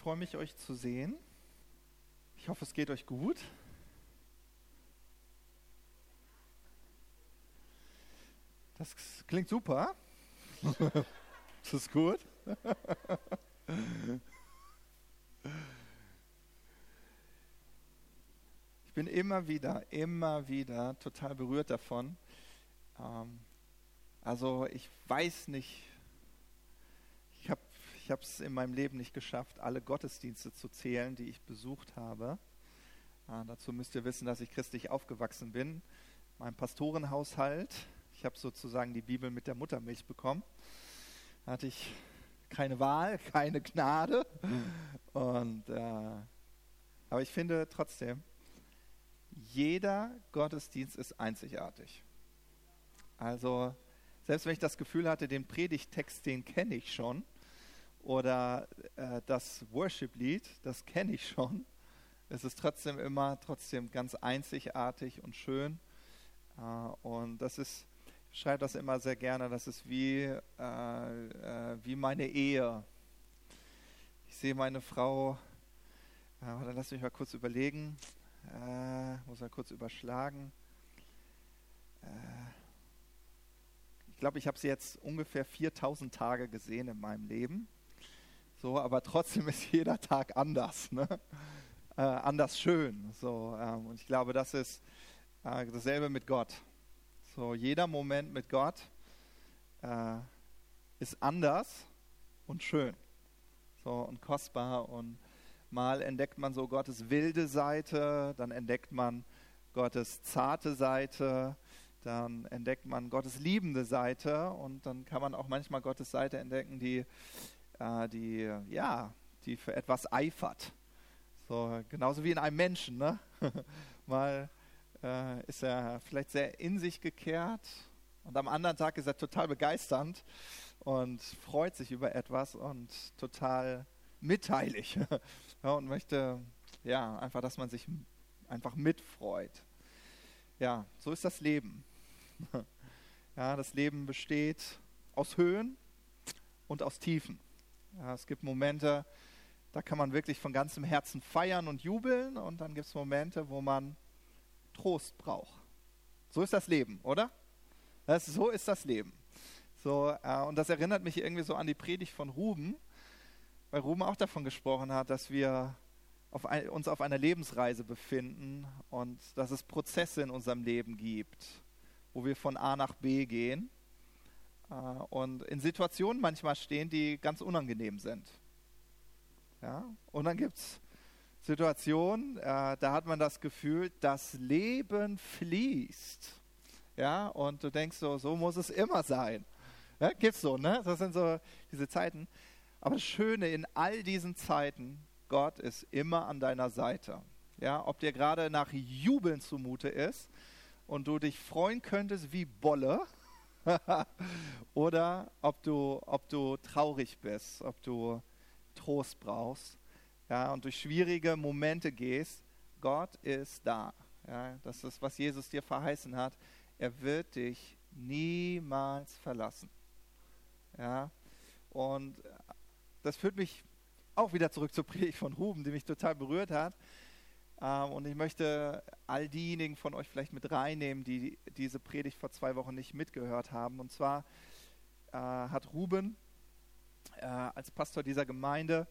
freue mich, euch zu sehen. Ich hoffe, es geht euch gut. Das klingt super. das ist gut. Ich bin immer wieder, immer wieder total berührt davon. Ähm, also ich weiß nicht, ich habe ich es in meinem Leben nicht geschafft, alle Gottesdienste zu zählen, die ich besucht habe. Äh, dazu müsst ihr wissen, dass ich christlich aufgewachsen bin. Mein Pastorenhaushalt, ich habe sozusagen die Bibel mit der Muttermilch bekommen. Da hatte ich keine Wahl, keine Gnade. Und, äh, aber ich finde trotzdem, jeder Gottesdienst ist einzigartig. Also selbst wenn ich das Gefühl hatte, den Predigtext, den kenne ich schon, oder äh, das Worship-Lied, das kenne ich schon, es ist trotzdem immer trotzdem ganz einzigartig und schön. Äh, und das ist, ich schreibe das immer sehr gerne, das ist wie, äh, äh wie meine Ehe. Ich sehe meine Frau, äh, dann lass mich mal kurz überlegen, äh, muss mal kurz überschlagen. Äh, ich glaube, ich habe sie jetzt ungefähr 4000 Tage gesehen in meinem Leben. So, aber trotzdem ist jeder Tag anders, ne? äh, anders schön. So, ähm, und ich glaube, das ist äh, dasselbe mit Gott. So, jeder Moment mit Gott äh, ist anders und schön. So, und kostbar und Mal entdeckt man so Gottes wilde Seite, dann entdeckt man Gottes zarte Seite, dann entdeckt man Gottes liebende Seite und dann kann man auch manchmal Gottes Seite entdecken, die, äh, die, ja, die für etwas eifert. So, genauso wie in einem Menschen. Ne? Mal äh, ist er vielleicht sehr in sich gekehrt und am anderen Tag ist er total begeisternd und freut sich über etwas und total mitteilig ja, und möchte ja einfach, dass man sich einfach mitfreut. Ja, so ist das Leben. Ja, das Leben besteht aus Höhen und aus Tiefen. Ja, es gibt Momente, da kann man wirklich von ganzem Herzen feiern und jubeln und dann gibt es Momente, wo man Trost braucht. So ist das Leben, oder? Das, so ist das Leben. So, äh, und das erinnert mich irgendwie so an die Predigt von Ruben, weil Ruben auch davon gesprochen hat, dass wir auf ein, uns auf einer Lebensreise befinden und dass es Prozesse in unserem Leben gibt, wo wir von A nach B gehen und in Situationen manchmal stehen, die ganz unangenehm sind. Ja? Und dann gibt es Situationen, äh, da hat man das Gefühl, das Leben fließt. Ja, und du denkst so, so muss es immer sein. Ja, gibt's so, ne? Das sind so diese Zeiten. Aber das Schöne in all diesen Zeiten, Gott ist immer an deiner Seite. Ja, ob dir gerade nach Jubeln zumute ist und du dich freuen könntest wie Bolle oder ob du, ob du traurig bist, ob du Trost brauchst ja, und durch schwierige Momente gehst, Gott ist da. Ja, das ist, was Jesus dir verheißen hat. Er wird dich niemals verlassen. Ja, und das führt mich auch wieder zurück zur Predigt von Ruben, die mich total berührt hat. Ähm, und ich möchte all diejenigen von euch vielleicht mit reinnehmen, die diese Predigt vor zwei Wochen nicht mitgehört haben. Und zwar äh, hat Ruben äh, als Pastor dieser Gemeinde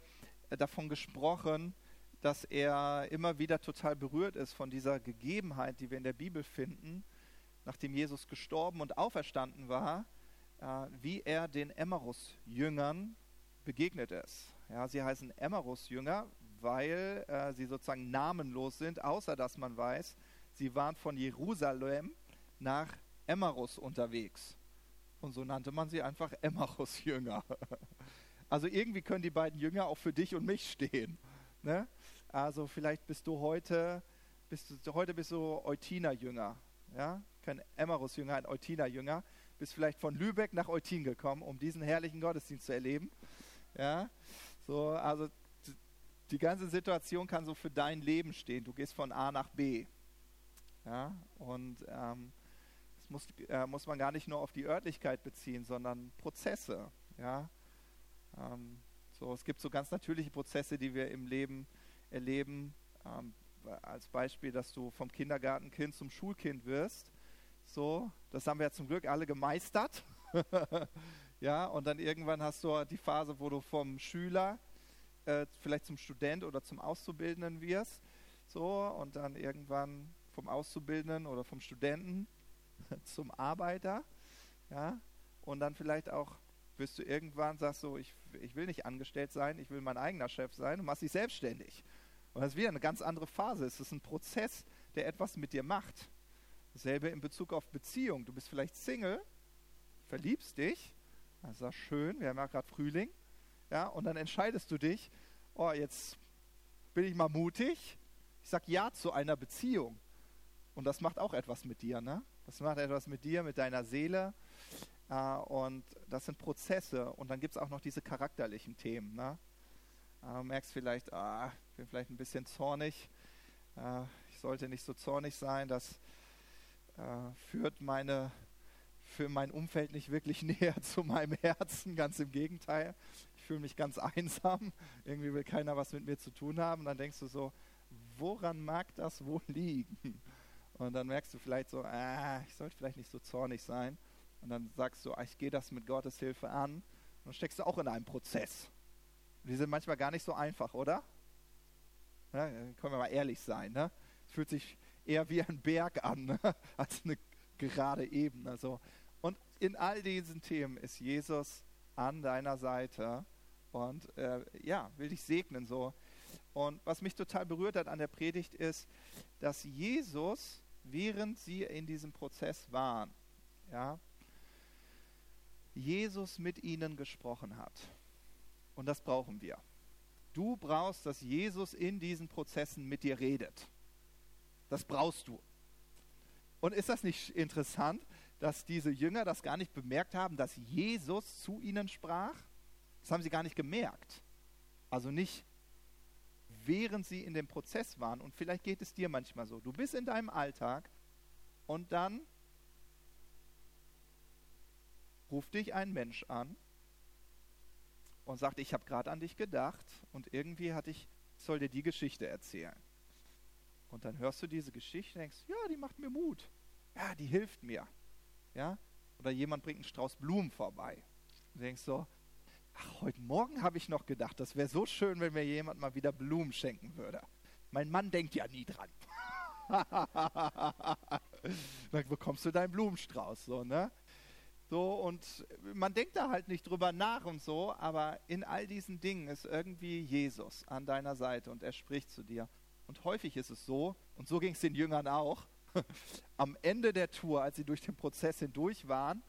äh, davon gesprochen, dass er immer wieder total berührt ist von dieser Gegebenheit, die wir in der Bibel finden, nachdem Jesus gestorben und auferstanden war, wie er den Emmaus-Jüngern begegnet ist. Ja, sie heißen Emmaus-Jünger, weil äh, sie sozusagen namenlos sind, außer dass man weiß, sie waren von Jerusalem nach Emmaus unterwegs. Und so nannte man sie einfach Emmaus-Jünger. Also irgendwie können die beiden Jünger auch für dich und mich stehen. Ne? Also vielleicht bist du heute, bist du, heute bist du Eutiner-Jünger. Ja? Kein Emmaus-Jünger, ein Eutiner-Jünger. Bist vielleicht von Lübeck nach Eutin gekommen, um diesen herrlichen Gottesdienst zu erleben. Ja, so, also die ganze Situation kann so für dein Leben stehen. Du gehst von A nach B. Ja, und ähm, das muss, äh, muss man gar nicht nur auf die Örtlichkeit beziehen, sondern Prozesse. Ja, ähm, So, es gibt so ganz natürliche Prozesse, die wir im Leben erleben. Ähm, als Beispiel, dass du vom Kindergartenkind zum Schulkind wirst. So, das haben wir ja zum Glück alle gemeistert. ja, und dann irgendwann hast du die Phase, wo du vom Schüler äh, vielleicht zum Student oder zum Auszubildenden wirst. So, und dann irgendwann vom Auszubildenden oder vom Studenten zum Arbeiter. Ja, und dann vielleicht auch wirst du irgendwann sagst so, ich, ich will nicht angestellt sein, ich will mein eigener Chef sein und machst dich selbstständig. Und das ist wieder eine ganz andere Phase. Es ist ein Prozess, der etwas mit dir macht. Dasselbe in Bezug auf Beziehung. Du bist vielleicht Single, verliebst dich, das ist schön, wir haben ja gerade Frühling, ja, und dann entscheidest du dich, oh, jetzt bin ich mal mutig, ich sag Ja zu einer Beziehung. Und das macht auch etwas mit dir, ne? Das macht etwas mit dir, mit deiner Seele. Äh, und das sind Prozesse. Und dann gibt es auch noch diese charakterlichen Themen. Ne? Äh, du merkst vielleicht, ah, ich bin vielleicht ein bisschen zornig. Äh, ich sollte nicht so zornig sein. Das äh, führt meine, für mein Umfeld nicht wirklich näher zu meinem Herzen. Ganz im Gegenteil. Fühle mich ganz einsam. Irgendwie will keiner was mit mir zu tun haben. Dann denkst du so, woran mag das wohl liegen? Und dann merkst du vielleicht so, ah, ich sollte vielleicht nicht so zornig sein. Und dann sagst du, ah, ich gehe das mit Gottes Hilfe an. Und dann steckst du auch in einem Prozess. die sind manchmal gar nicht so einfach, oder? Ja, können wir mal ehrlich sein. Ne? Es fühlt sich eher wie ein Berg an, ne? als eine gerade Ebene. So. Und in all diesen Themen ist Jesus an deiner Seite und äh, ja, will dich segnen so. Und was mich total berührt hat an der Predigt ist, dass Jesus, während sie in diesem Prozess waren, ja, Jesus mit ihnen gesprochen hat. Und das brauchen wir. Du brauchst, dass Jesus in diesen Prozessen mit dir redet. Das brauchst du. Und ist das nicht interessant, dass diese Jünger das gar nicht bemerkt haben, dass Jesus zu ihnen sprach? Das haben sie gar nicht gemerkt. Also nicht während sie in dem Prozess waren. Und vielleicht geht es dir manchmal so. Du bist in deinem Alltag und dann ruft dich ein Mensch an und sagt, ich habe gerade an dich gedacht und irgendwie hatte ich, soll dir die Geschichte erzählen. Und dann hörst du diese Geschichte und denkst, ja, die macht mir Mut. Ja, die hilft mir. Ja? Oder jemand bringt einen Strauß Blumen vorbei. Du denkst so, ach, heute Morgen habe ich noch gedacht, das wäre so schön, wenn mir jemand mal wieder Blumen schenken würde. Mein Mann denkt ja nie dran. dann bekommst du deinen Blumenstrauß, so, ne? So, und man denkt da halt nicht drüber nach und so, aber in all diesen Dingen ist irgendwie Jesus an deiner Seite und er spricht zu dir. Und häufig ist es so, und so ging es den Jüngern auch, am Ende der Tour, als sie durch den Prozess hindurch waren,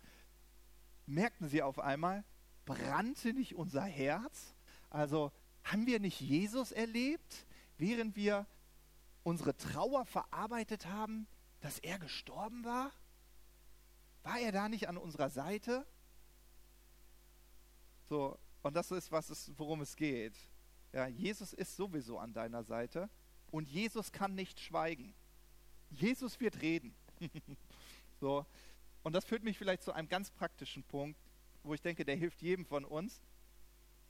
merkten sie auf einmal, brannte nicht unser Herz? Also haben wir nicht Jesus erlebt, während wir unsere Trauer verarbeitet haben, dass er gestorben war? War er da nicht an unserer Seite? So, und das ist, was es, worum es geht. Ja, Jesus ist sowieso an deiner Seite und Jesus kann nicht schweigen. Jesus wird reden. so, und das führt mich vielleicht zu einem ganz praktischen Punkt, wo ich denke, der hilft jedem von uns.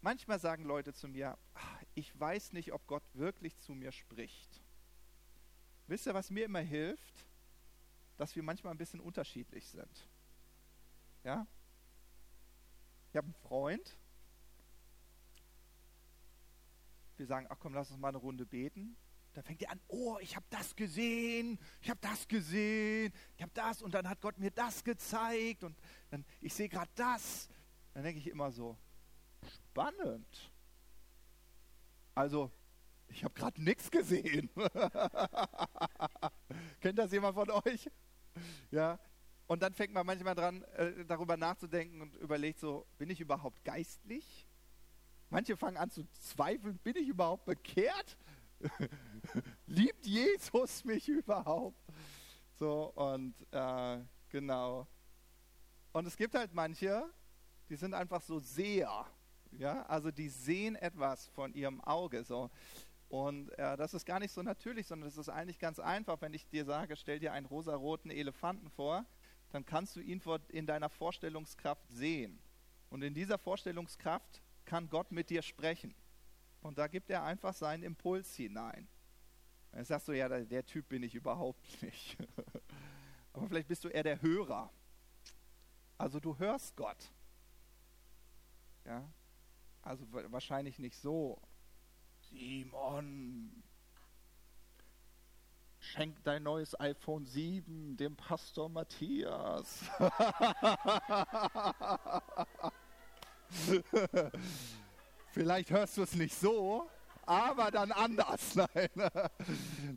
Manchmal sagen Leute zu mir, ah, ich weiß nicht, ob Gott wirklich zu mir spricht. Wisst ihr, was mir immer hilft? dass wir manchmal ein bisschen unterschiedlich sind. Ja? Ich habe einen Freund. Wir sagen, ach komm, lass uns mal eine Runde beten. Dann fängt er an, oh, ich habe das gesehen, ich habe das gesehen, ich habe das und dann hat Gott mir das gezeigt und dann, ich sehe gerade das. Dann denke ich immer so, spannend. Also, ich habe gerade nichts gesehen. Kennt das jemand von euch? ja, und dann fängt man manchmal dran, äh, darüber nachzudenken und überlegt so, bin ich überhaupt geistlich? Manche fangen an zu zweifeln, bin ich überhaupt bekehrt? Liebt Jesus mich überhaupt? So, und äh, genau. Und es gibt halt manche, die sind einfach so Seher. Ja, also die sehen etwas von ihrem Auge. So. Und äh, das ist gar nicht so natürlich, sondern das ist eigentlich ganz einfach. Wenn ich dir sage, stell dir einen rosaroten Elefanten vor, dann kannst du ihn in deiner Vorstellungskraft sehen. Und in dieser Vorstellungskraft kann Gott mit dir sprechen. Und da gibt er einfach seinen Impuls hinein. Dann sagst du, ja, der, Typ bin ich überhaupt nicht. Aber vielleicht bist du eher der Hörer. Also du hörst Gott. Ja? Also wahrscheinlich nicht so. Simon, schenk dein neues iPhone 7 dem Pastor Matthias. Vielleicht hörst du es nicht so, aber dann anders. Nein.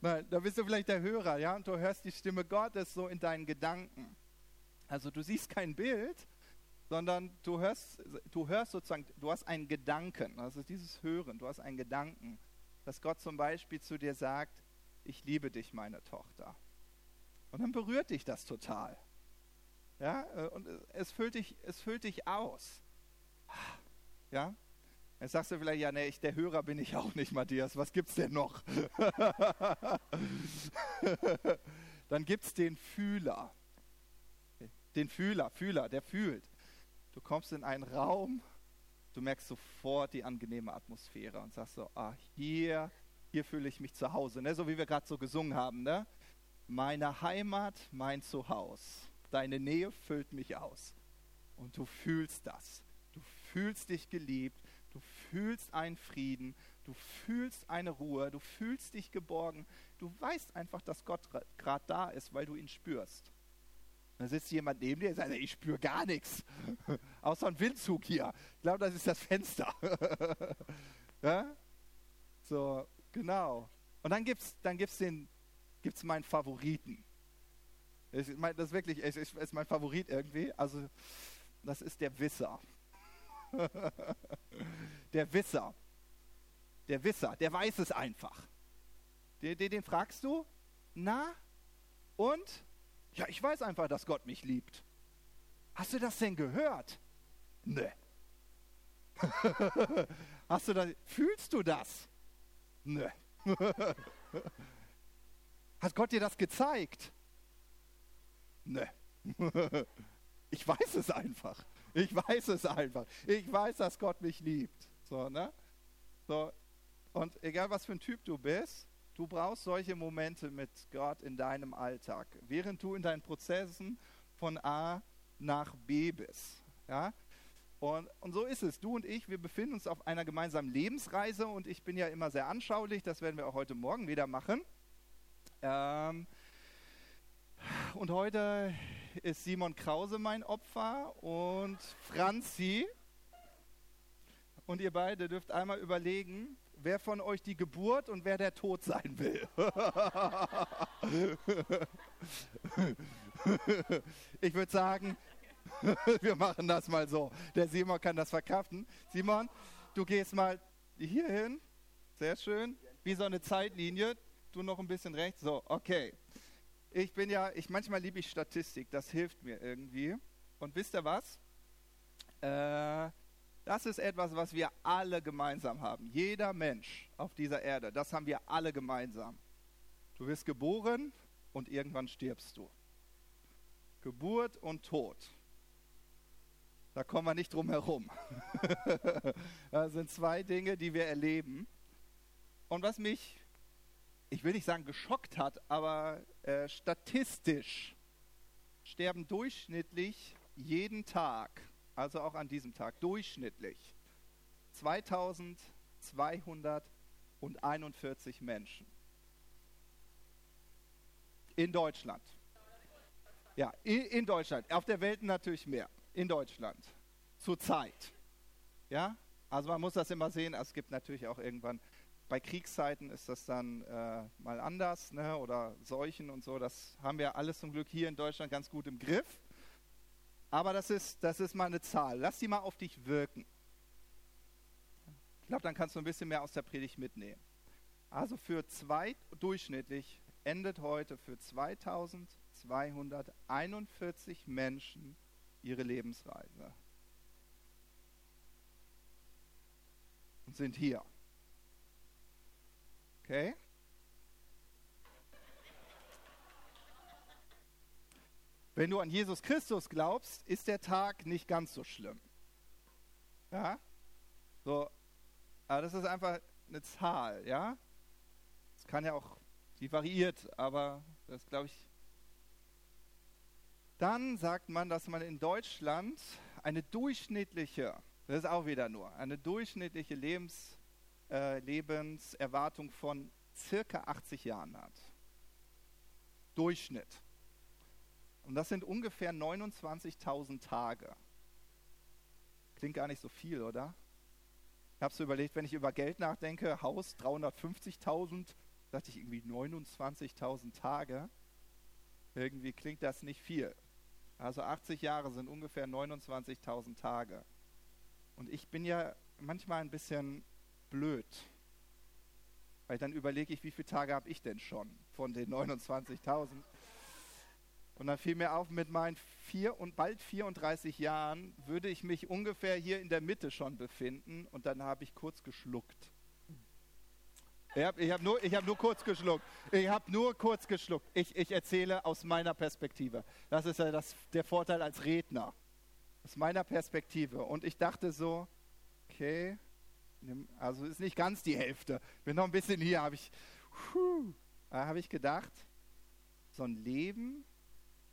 Nein, da bist du vielleicht der Hörer, ja, und du hörst die Stimme Gottes so in deinen Gedanken. Also du siehst kein Bild, sondern du hörst, du hörst sozusagen, du hast einen Gedanken, also dieses Hören, du hast einen Gedanken, dass Gott zum Beispiel zu dir sagt, ich liebe dich, meine Tochter. Und dann berührt dich das total. Ja, äh, und es füllt dich, es füllt dich aus. Ja, Jetzt sagst du vielleicht, ja, nee, ich, der Hörer bin ich auch nicht, Matthias. Was gibt's denn noch? Dann gibt's den Fühler. Den Fühler, Fühler, der fühlt. Du kommst in einen Raum, du merkst sofort die angenehme Atmosphäre und sagst so, ah, hier, hier fühle ich mich zu Hause. Ne? So wie wir gerade so gesungen haben. Ne? Meine Heimat, mein Zuhause. Deine Nähe füllt mich aus. Und du fühlst das. Du fühlst dich geliebt fühlst einen Frieden, du fühlst eine Ruhe, du fühlst dich geborgen. Du weißt einfach, dass Gott gerade da ist, weil du ihn spürst. Dann sitzt jemand neben dir und sagt, ich spüre gar nichts. Außer ein Windzug hier. Ich glaube, das ist das Fenster. ja? So, genau. Und dann gibt es dann gibt's gibt's meinen Favoriten. Das ist wirklich, es ist, ist mein Favorit irgendwie. Also, das ist der Wisser. der Wisser. Der Wisser, der weiß es einfach. Den, den, den fragst du, na? Und? Ja, ich weiß einfach, dass Gott mich liebt. Hast du das denn gehört? Nö. Hast du das, fühlst du das? Nö. Hat Gott dir das gezeigt? Nö. Ich weiß es einfach. Ich weiß es einfach. Ich weiß, dass Gott mich liebt. So, ne? So. Und egal was für ein Typ du bist, du brauchst solche Momente mit Gott in deinem Alltag, während du in deinen Prozessen von A nach B bist. Ja? Und, und, so ist es. Du und ich, wir befinden uns auf einer gemeinsamen Lebensreise und ich bin ja immer sehr anschaulich. Das werden wir auch heute Morgen wieder machen. Ähm, und heute ist Simon Krause mein Opfer und Franzi. Und ihr beide dürft einmal überlegen, wer von euch die Geburt und wer der Tod sein will. ich würde sagen, wir machen das mal so. Der Simon kann das verkraften. Simon, du gehst mal hier hin. Sehr schön. Wie so eine Zeitlinie. Du noch ein bisschen rechts. So, okay. Ich bin ja, ich manchmal liebe ich Statistik, das hilft mir irgendwie. Und wisst ihr was? Äh, das ist etwas, was wir alle gemeinsam haben. Jeder Mensch auf dieser Erde, das haben wir alle gemeinsam. Du wirst geboren und irgendwann stirbst du. Geburt und Tod. Da kommen wir nicht drum herum. das sind zwei Dinge, die wir erleben. Und was mich ich will nicht sagen geschockt hat, aber äh, statistisch sterben durchschnittlich jeden Tag, also auch an diesem Tag, durchschnittlich 2241 Menschen. In Deutschland. Ja, in Deutschland. Auf der Welt natürlich mehr. In Deutschland. Zurzeit. Ja, also man muss das immer sehen. Es gibt natürlich auch irgendwann bei Kriegszeiten ist das dann äh, mal anders ne? oder Seuchen und so. Das haben wir alles zum Glück hier in Deutschland ganz gut im Griff. Aber das ist, das ist mal eine Zahl. Lass die mal auf dich wirken. Ich glaube, dann kannst du ein bisschen mehr aus der Predigt mitnehmen. Also für zwei durchschnittlich endet heute für 2241 Menschen ihre Lebensreise. Und sind hier. Okay? Wenn du an Jesus Christus glaubst, ist der Tag nicht ganz so schlimm. Ja? So, aber das ist einfach eine Zahl, ja? Es kann ja auch, die variiert, aber das glaube ich. Dann sagt man, dass man in Deutschland eine durchschnittliche, das ist auch wieder nur, eine durchschnittliche Lebens, äh, Lebenserwartung von circa 80 Jahren hat. Durchschnitt. Und das sind ungefähr 29.000 Tage. Klingt gar nicht so viel, oder? Ich habe so überlegt, wenn ich über Geld nachdenke, Haus 350.000, dachte ich irgendwie 29.000 Tage. Irgendwie klingt das nicht viel. Also 80 Jahre sind ungefähr 29.000 Tage. Und ich bin ja manchmal ein bisschen blöd, weil dann überlege ich, wie viele Tage habe ich denn schon von den 29.000? Und dann fiel mir auf, mit meinen vier und bald 34 Jahren würde ich mich ungefähr hier in der Mitte schon befinden und dann habe ich kurz geschluckt. Ich habe hab nur, hab nur kurz geschluckt. Ich habe nur kurz geschluckt. Ich, ich erzähle aus meiner Perspektive. Das ist ja das, der Vorteil als Redner. Aus meiner Perspektive. Und ich dachte so, okay, also ist nicht ganz die Hälfte. Bin noch ein bisschen hier, habe ich, habe ich gedacht, so ein Leben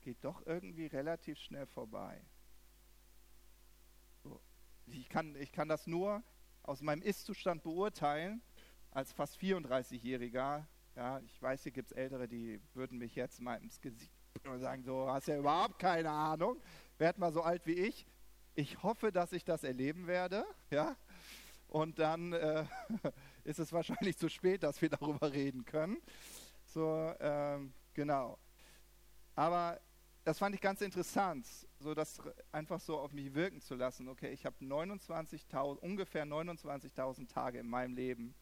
geht doch irgendwie relativ schnell vorbei. Ich, kann, ich kann das nur aus meinem Ist-Zustand beurteilen, als fast 34-Jähriger. Ja, ich weiß, hier gibt es Ältere, die würden mich jetzt mal ins Gesicht sagen, so hast ja überhaupt keine Ahnung, werd mal so alt wie ich. Ich hoffe, dass ich das erleben werde, ja, und dann äh, ist es wahrscheinlich zu spät, dass wir darüber reden können. So, ähm, genau. Aber das fand ich ganz interessant, so das einfach so auf mich wirken zu lassen. Okay, ich habe 29.000, ungefähr 29.000 Tage in meinem Leben,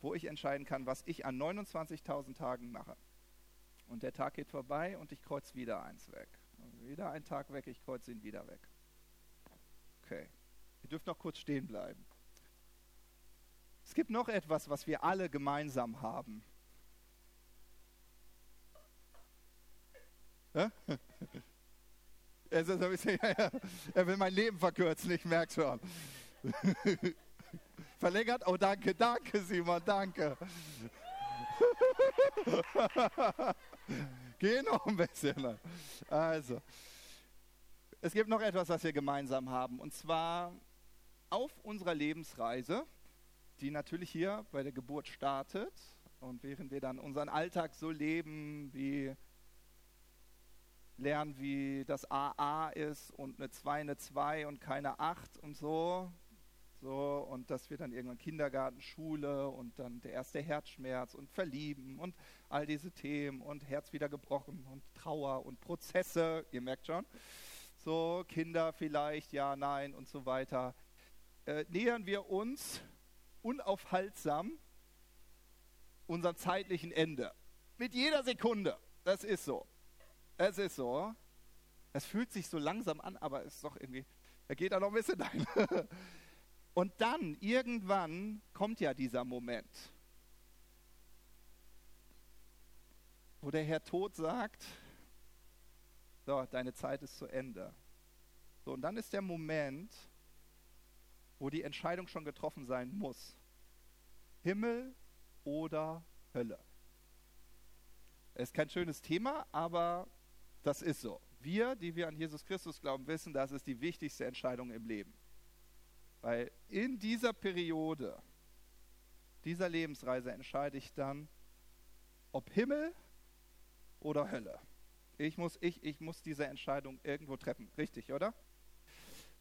wo ich entscheiden kann, was ich an 29.000 Tagen mache. Und der Tag geht vorbei und ich kreuze wieder eins weg. Wieder ein Tag weg, ich kreuze ihn wieder weg. Okay. Ihr dürft noch kurz stehen bleiben. Es gibt noch etwas, was wir alle gemeinsam haben. Er, er will mein Leben verkürzen, ich merke schon. Verlängert? Oh, danke, danke, Simon, danke. Geh noch ein bisschen. Also, es gibt noch etwas, was wir gemeinsam haben. Und zwar auf unserer Lebensreise, die natürlich hier bei der Geburt startet und während wir dann unseren Alltag so leben, wie lernen, wie das AA ist und eine 2 eine 2 und keine 8 und so. So, und dass wir dann irgendwann Kindergarten, Schule und dann der erste Herzschmerz und Verlieben und all diese Themen und Herz wieder gebrochen und Trauer und Prozesse, ihr merkt schon. So, Kinder vielleicht, ja, nein und so weiter äh, nähern wir uns unaufhaltsam unserem zeitlichen Ende. Mit jeder Sekunde. Das ist so. Es ist so. Es fühlt sich so langsam an, aber es ist doch irgendwie, da geht da noch ein bisschen ein. Und dann, irgendwann, kommt ja dieser Moment, wo der Herr Tod sagt, so, deine Zeit ist zu Ende. So, und dann ist der Moment, wo die Entscheidung schon getroffen sein muss. Himmel oder Hölle. Ist kein schönes Thema, aber das ist so. Wir, die wir an Jesus Christus glauben, wissen, das ist die wichtigste Entscheidung im Leben. Weil in dieser Periode, dieser Lebensreise entscheide ich dann, ob Himmel oder Hölle. Ich muss, ich, ich muss diese Entscheidung irgendwo treffen. Richtig, oder?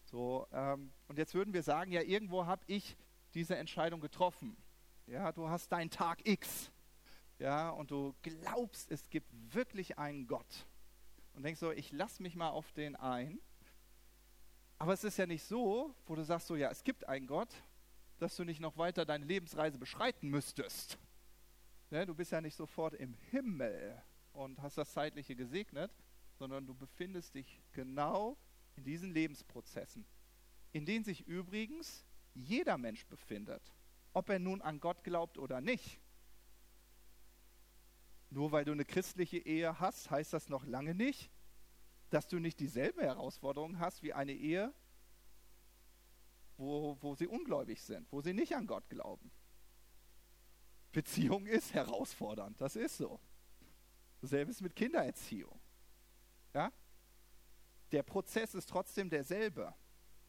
So, ähm, und jetzt würden wir sagen, ja, irgendwo habe ich diese Entscheidung getroffen. Ja, du hast deinen Tag X. Ja, und du glaubst, es gibt wirklich einen Gott. Und denkst so, ich lasse mich mal auf den ein. Aber es ist ja nicht so, wo du sagst so, ja, es gibt einen Gott, dass du nicht noch weiter deine Lebensreise beschreiten müsstest. Ja, du bist ja nicht sofort im Himmel und hast das Zeitliche gesegnet, sondern du befindest dich genau in diesen Lebensprozessen, in denen sich übrigens jeder Mensch befindet, ob er nun an Gott glaubt oder nicht. Nur weil du eine christliche Ehe hast, heißt das noch lange nicht, dass du nicht dieselbe Herausforderung hast wie eine Ehe, wo, wo sie ungläubig sind, wo sie nicht an Gott glauben. Beziehung ist herausfordernd, das ist so. Selbes mit Kindererziehung. Ja? Der Prozess ist trotzdem derselbe.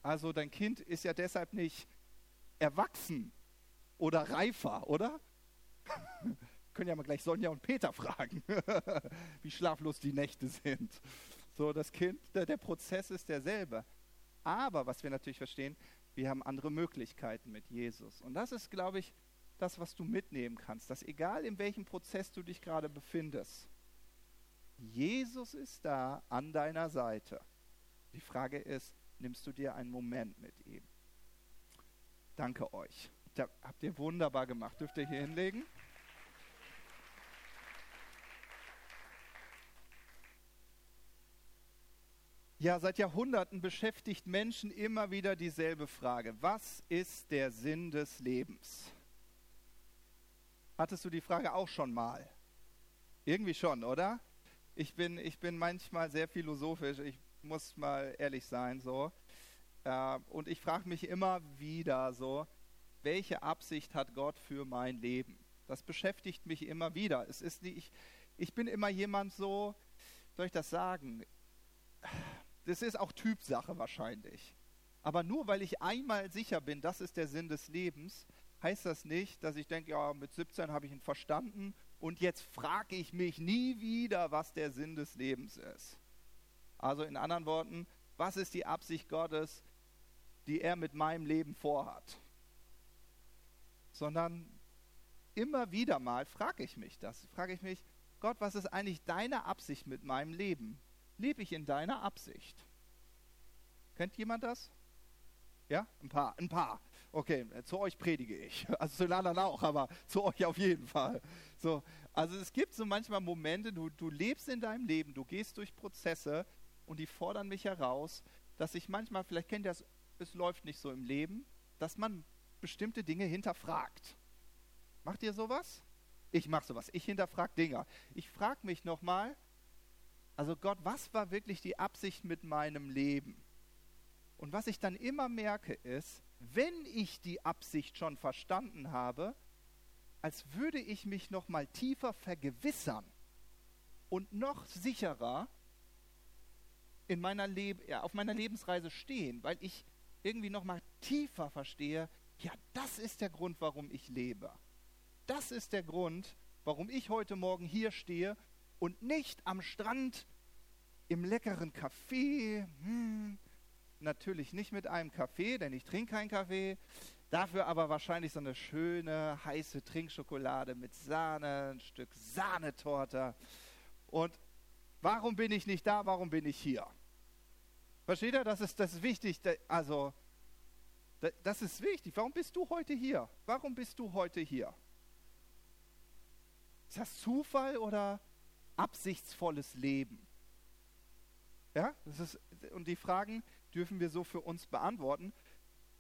Also dein Kind ist ja deshalb nicht erwachsen oder reifer, oder? Können ja mal gleich Sonja und Peter fragen, wie schlaflos die Nächte sind. So, das Kind, der, der Prozess ist derselbe. Aber was wir natürlich verstehen, wir haben andere Möglichkeiten mit Jesus. Und das ist, glaube ich, das, was du mitnehmen kannst. Dass egal in welchem Prozess du dich gerade befindest, Jesus ist da an deiner Seite. Die Frage ist, nimmst du dir einen Moment mit ihm? Danke euch. Habt ihr wunderbar gemacht. Dürft ihr hier hinlegen? Ja, seit Jahrhunderten beschäftigt Menschen immer wieder dieselbe Frage. Was ist der Sinn des Lebens? Hattest du die Frage auch schon mal? Irgendwie schon, oder? Ich bin, ich bin manchmal sehr philosophisch, ich muss mal ehrlich sein, so. Äh, und ich frage mich immer wieder so, welche Absicht hat Gott für mein Leben? Das beschäftigt mich immer wieder. Es ist nicht, ich, ich bin immer jemand so, soll ich das sagen? Das ist auch Typsache wahrscheinlich. Aber nur weil ich einmal sicher bin, das ist der Sinn des Lebens, heißt das nicht, dass ich denke, ja, mit 17 habe ich ihn verstanden und jetzt frage ich mich nie wieder, was der Sinn des Lebens ist. Also in anderen Worten, was ist die Absicht Gottes, die er mit meinem Leben vorhat? Sondern immer wieder mal frage ich mich das. Frage ich mich, Gott, was ist eigentlich deine Absicht mit meinem Leben? lebe ich in deiner Absicht. Kennt jemand das? Ja, ein paar, ein paar. Okay, zu euch predige ich. Also zu anderen auch, aber zu euch auf jeden Fall. So, also es gibt so manchmal Momente, du, du lebst in deinem Leben, du gehst durch Prozesse und die fordern mich heraus, dass ich manchmal, vielleicht kennt ihr das, es läuft nicht so im Leben, dass man bestimmte Dinge hinterfragt. Macht ihr sowas? Ich mache sowas. Ich hinterfrage Dinge. Ich frage mich nochmal, also Gott, was war wirklich die Absicht mit meinem Leben? Und was ich dann immer merke ist, wenn ich die Absicht schon verstanden habe, als würde ich mich noch mal tiefer vergewissern und noch sicherer in meiner Leb ja, auf meiner Lebensreise stehen, weil ich irgendwie noch mal tiefer verstehe, ja, das ist der Grund, warum ich lebe. Das ist der Grund, warum ich heute Morgen hier stehe und nicht am Strand im leckeren Kaffee. Hm, natürlich nicht mit einem Kaffee, denn ich trinke keinen Kaffee. Dafür aber wahrscheinlich so eine schöne, heiße Trinkschokolade mit Sahne, ein Stück Sahnetorte. Und warum bin ich nicht da? Warum bin ich hier? Versteht ihr? Das ist, das ist wichtig. Also, das ist wichtig. Warum bist du heute hier? Warum bist du heute hier? Ist das Zufall oder absichtsvolles Leben? Ja, das ist, und die Fragen dürfen wir so für uns beantworten.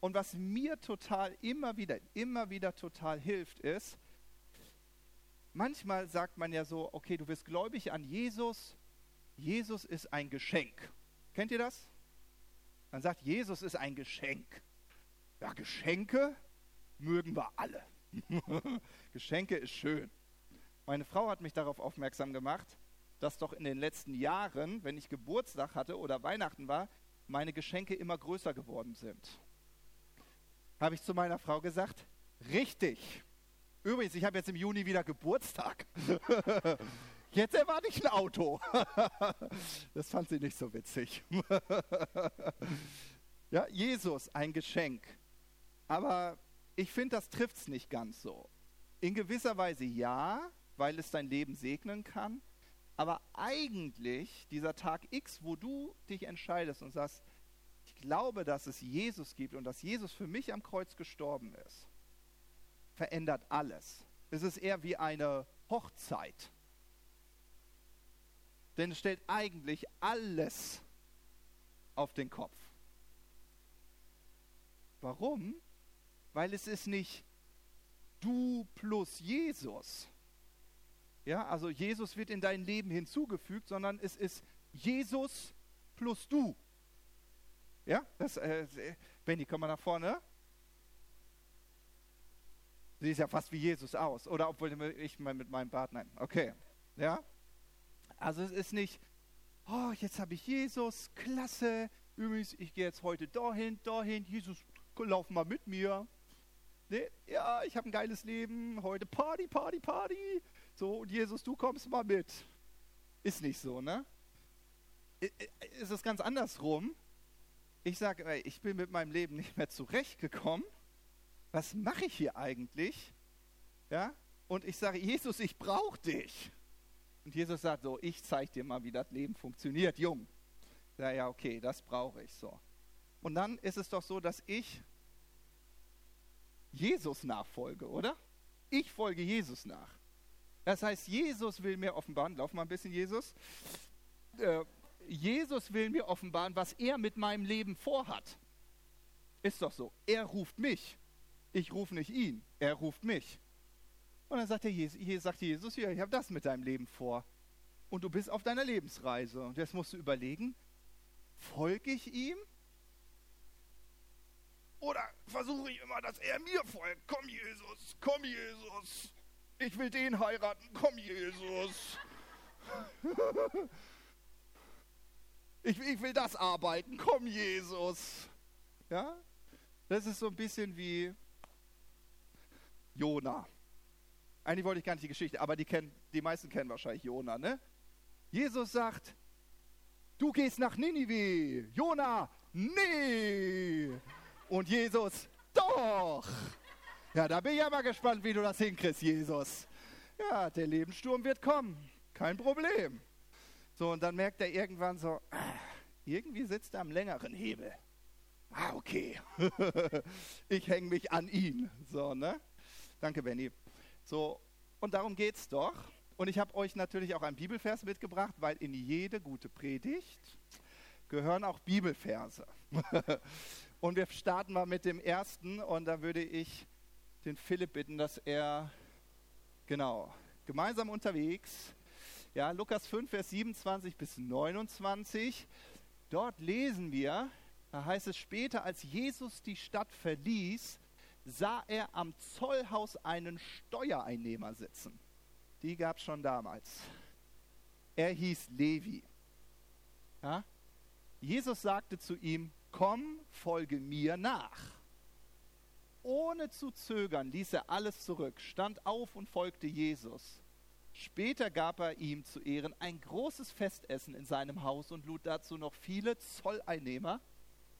Und was mir total immer wieder, immer wieder total hilft, ist, manchmal sagt man ja so, okay, du bist gläubig an Jesus, Jesus ist ein Geschenk. Kennt ihr das? Man sagt, Jesus ist ein Geschenk. Ja, Geschenke mögen wir alle. Geschenke ist schön. Meine Frau hat mich darauf aufmerksam gemacht, dass doch in den letzten Jahren, wenn ich Geburtstag hatte oder Weihnachten war, meine Geschenke immer größer geworden sind. Habe ich zu meiner Frau gesagt, richtig. Übrigens, ich habe jetzt im Juni wieder Geburtstag. Jetzt erwarte ich ein Auto. Das fand sie nicht so witzig. Ja, Jesus, ein Geschenk. Aber ich finde, das trifft es nicht ganz so. In gewisser Weise ja, weil es dein Leben segnen kann. Aber eigentlich dieser Tag X, wo du dich entscheidest und sagst, ich glaube, dass es Jesus gibt und dass Jesus für mich am Kreuz gestorben ist, verändert alles. Es ist eher wie eine Hochzeit. Denn es stellt eigentlich alles auf den Kopf. Warum? Weil es ist nicht du plus Jesus, ja, also Jesus wird in dein Leben hinzugefügt, sondern es ist Jesus plus du. Ja, das, äh, Benny, komm mal nach vorne. Siehst ja fast wie Jesus aus. Oder obwohl ich mal mit meinem Bart, nein. Okay. Ja? Also es ist nicht, oh, jetzt habe ich Jesus, klasse. Übrigens, ich gehe jetzt heute dahin, dahin. Jesus, lauf mal mit mir. Nee, ja, ich habe ein geiles Leben. Heute Party, Party, Party. So, und Jesus, du kommst mal mit. Ist nicht so, ne? Ist es ganz andersrum. Ich sage, ich bin mit meinem Leben nicht mehr zurechtgekommen. Was mache ich hier eigentlich? Ja? Und ich sage, Jesus, ich brauche dich. Und Jesus sagt so, ich zeige dir mal, wie das Leben funktioniert, Jung. Ja, ja, okay, das brauche ich so. Und dann ist es doch so, dass ich Jesus nachfolge, oder? Ich folge Jesus nach. Das heißt, Jesus will mir offenbaren, lauf mal ein bisschen, Jesus. Äh, Jesus will mir offenbaren, was er mit meinem Leben vorhat. Ist doch so. Er ruft mich. Ich rufe nicht ihn. Er ruft mich. Und dann sagt, Jesus, sagt Jesus, ja, ich habe das mit deinem Leben vor. Und du bist auf deiner Lebensreise. Und jetzt musst du überlegen, folge ich ihm? Oder versuche ich immer, dass er mir folgt? Komm, Jesus, komm, Jesus. Ich will den heiraten. Komm, Jesus. Ich, ich will das arbeiten. Komm, Jesus. Ja? Das ist so ein bisschen wie Jona. Eigentlich wollte ich gar nicht die Geschichte, aber die, kennen, die meisten kennen wahrscheinlich Jona, ne? Jesus sagt, du gehst nach Ninive. Jona, nee. Und Jesus, doch. Ja, da bin ich aber gespannt, wie du das hinkriegst, Jesus. Ja, der Lebenssturm wird kommen. Kein Problem. So, und dann merkt er irgendwann so, ah, irgendwie sitzt er am längeren Hebel. Ah, okay. ich hänge mich an ihn. So, ne? Danke, Benny. So, und darum geht's doch. Und ich habe euch natürlich auch einen Bibelvers mitgebracht, weil in jede gute Predigt gehören auch Bibelverse. und wir starten mal mit dem ersten und da würde ich den Philipp bitten, dass er, genau, gemeinsam unterwegs ja, Lukas 5, Vers 27 bis 29. Dort lesen wir, da heißt es später, als Jesus die Stadt verließ, sah er am Zollhaus einen Steuereinnehmer sitzen. Die gab es schon damals. Er hieß Levi. Ja? Jesus sagte zu ihm, komm, folge mir nach. Ohne zu zögern ließ er alles zurück, stand auf und folgte Jesus. Später gab er ihm zu Ehren ein großes Festessen in seinem Haus und lud dazu noch viele Zolleinnehmer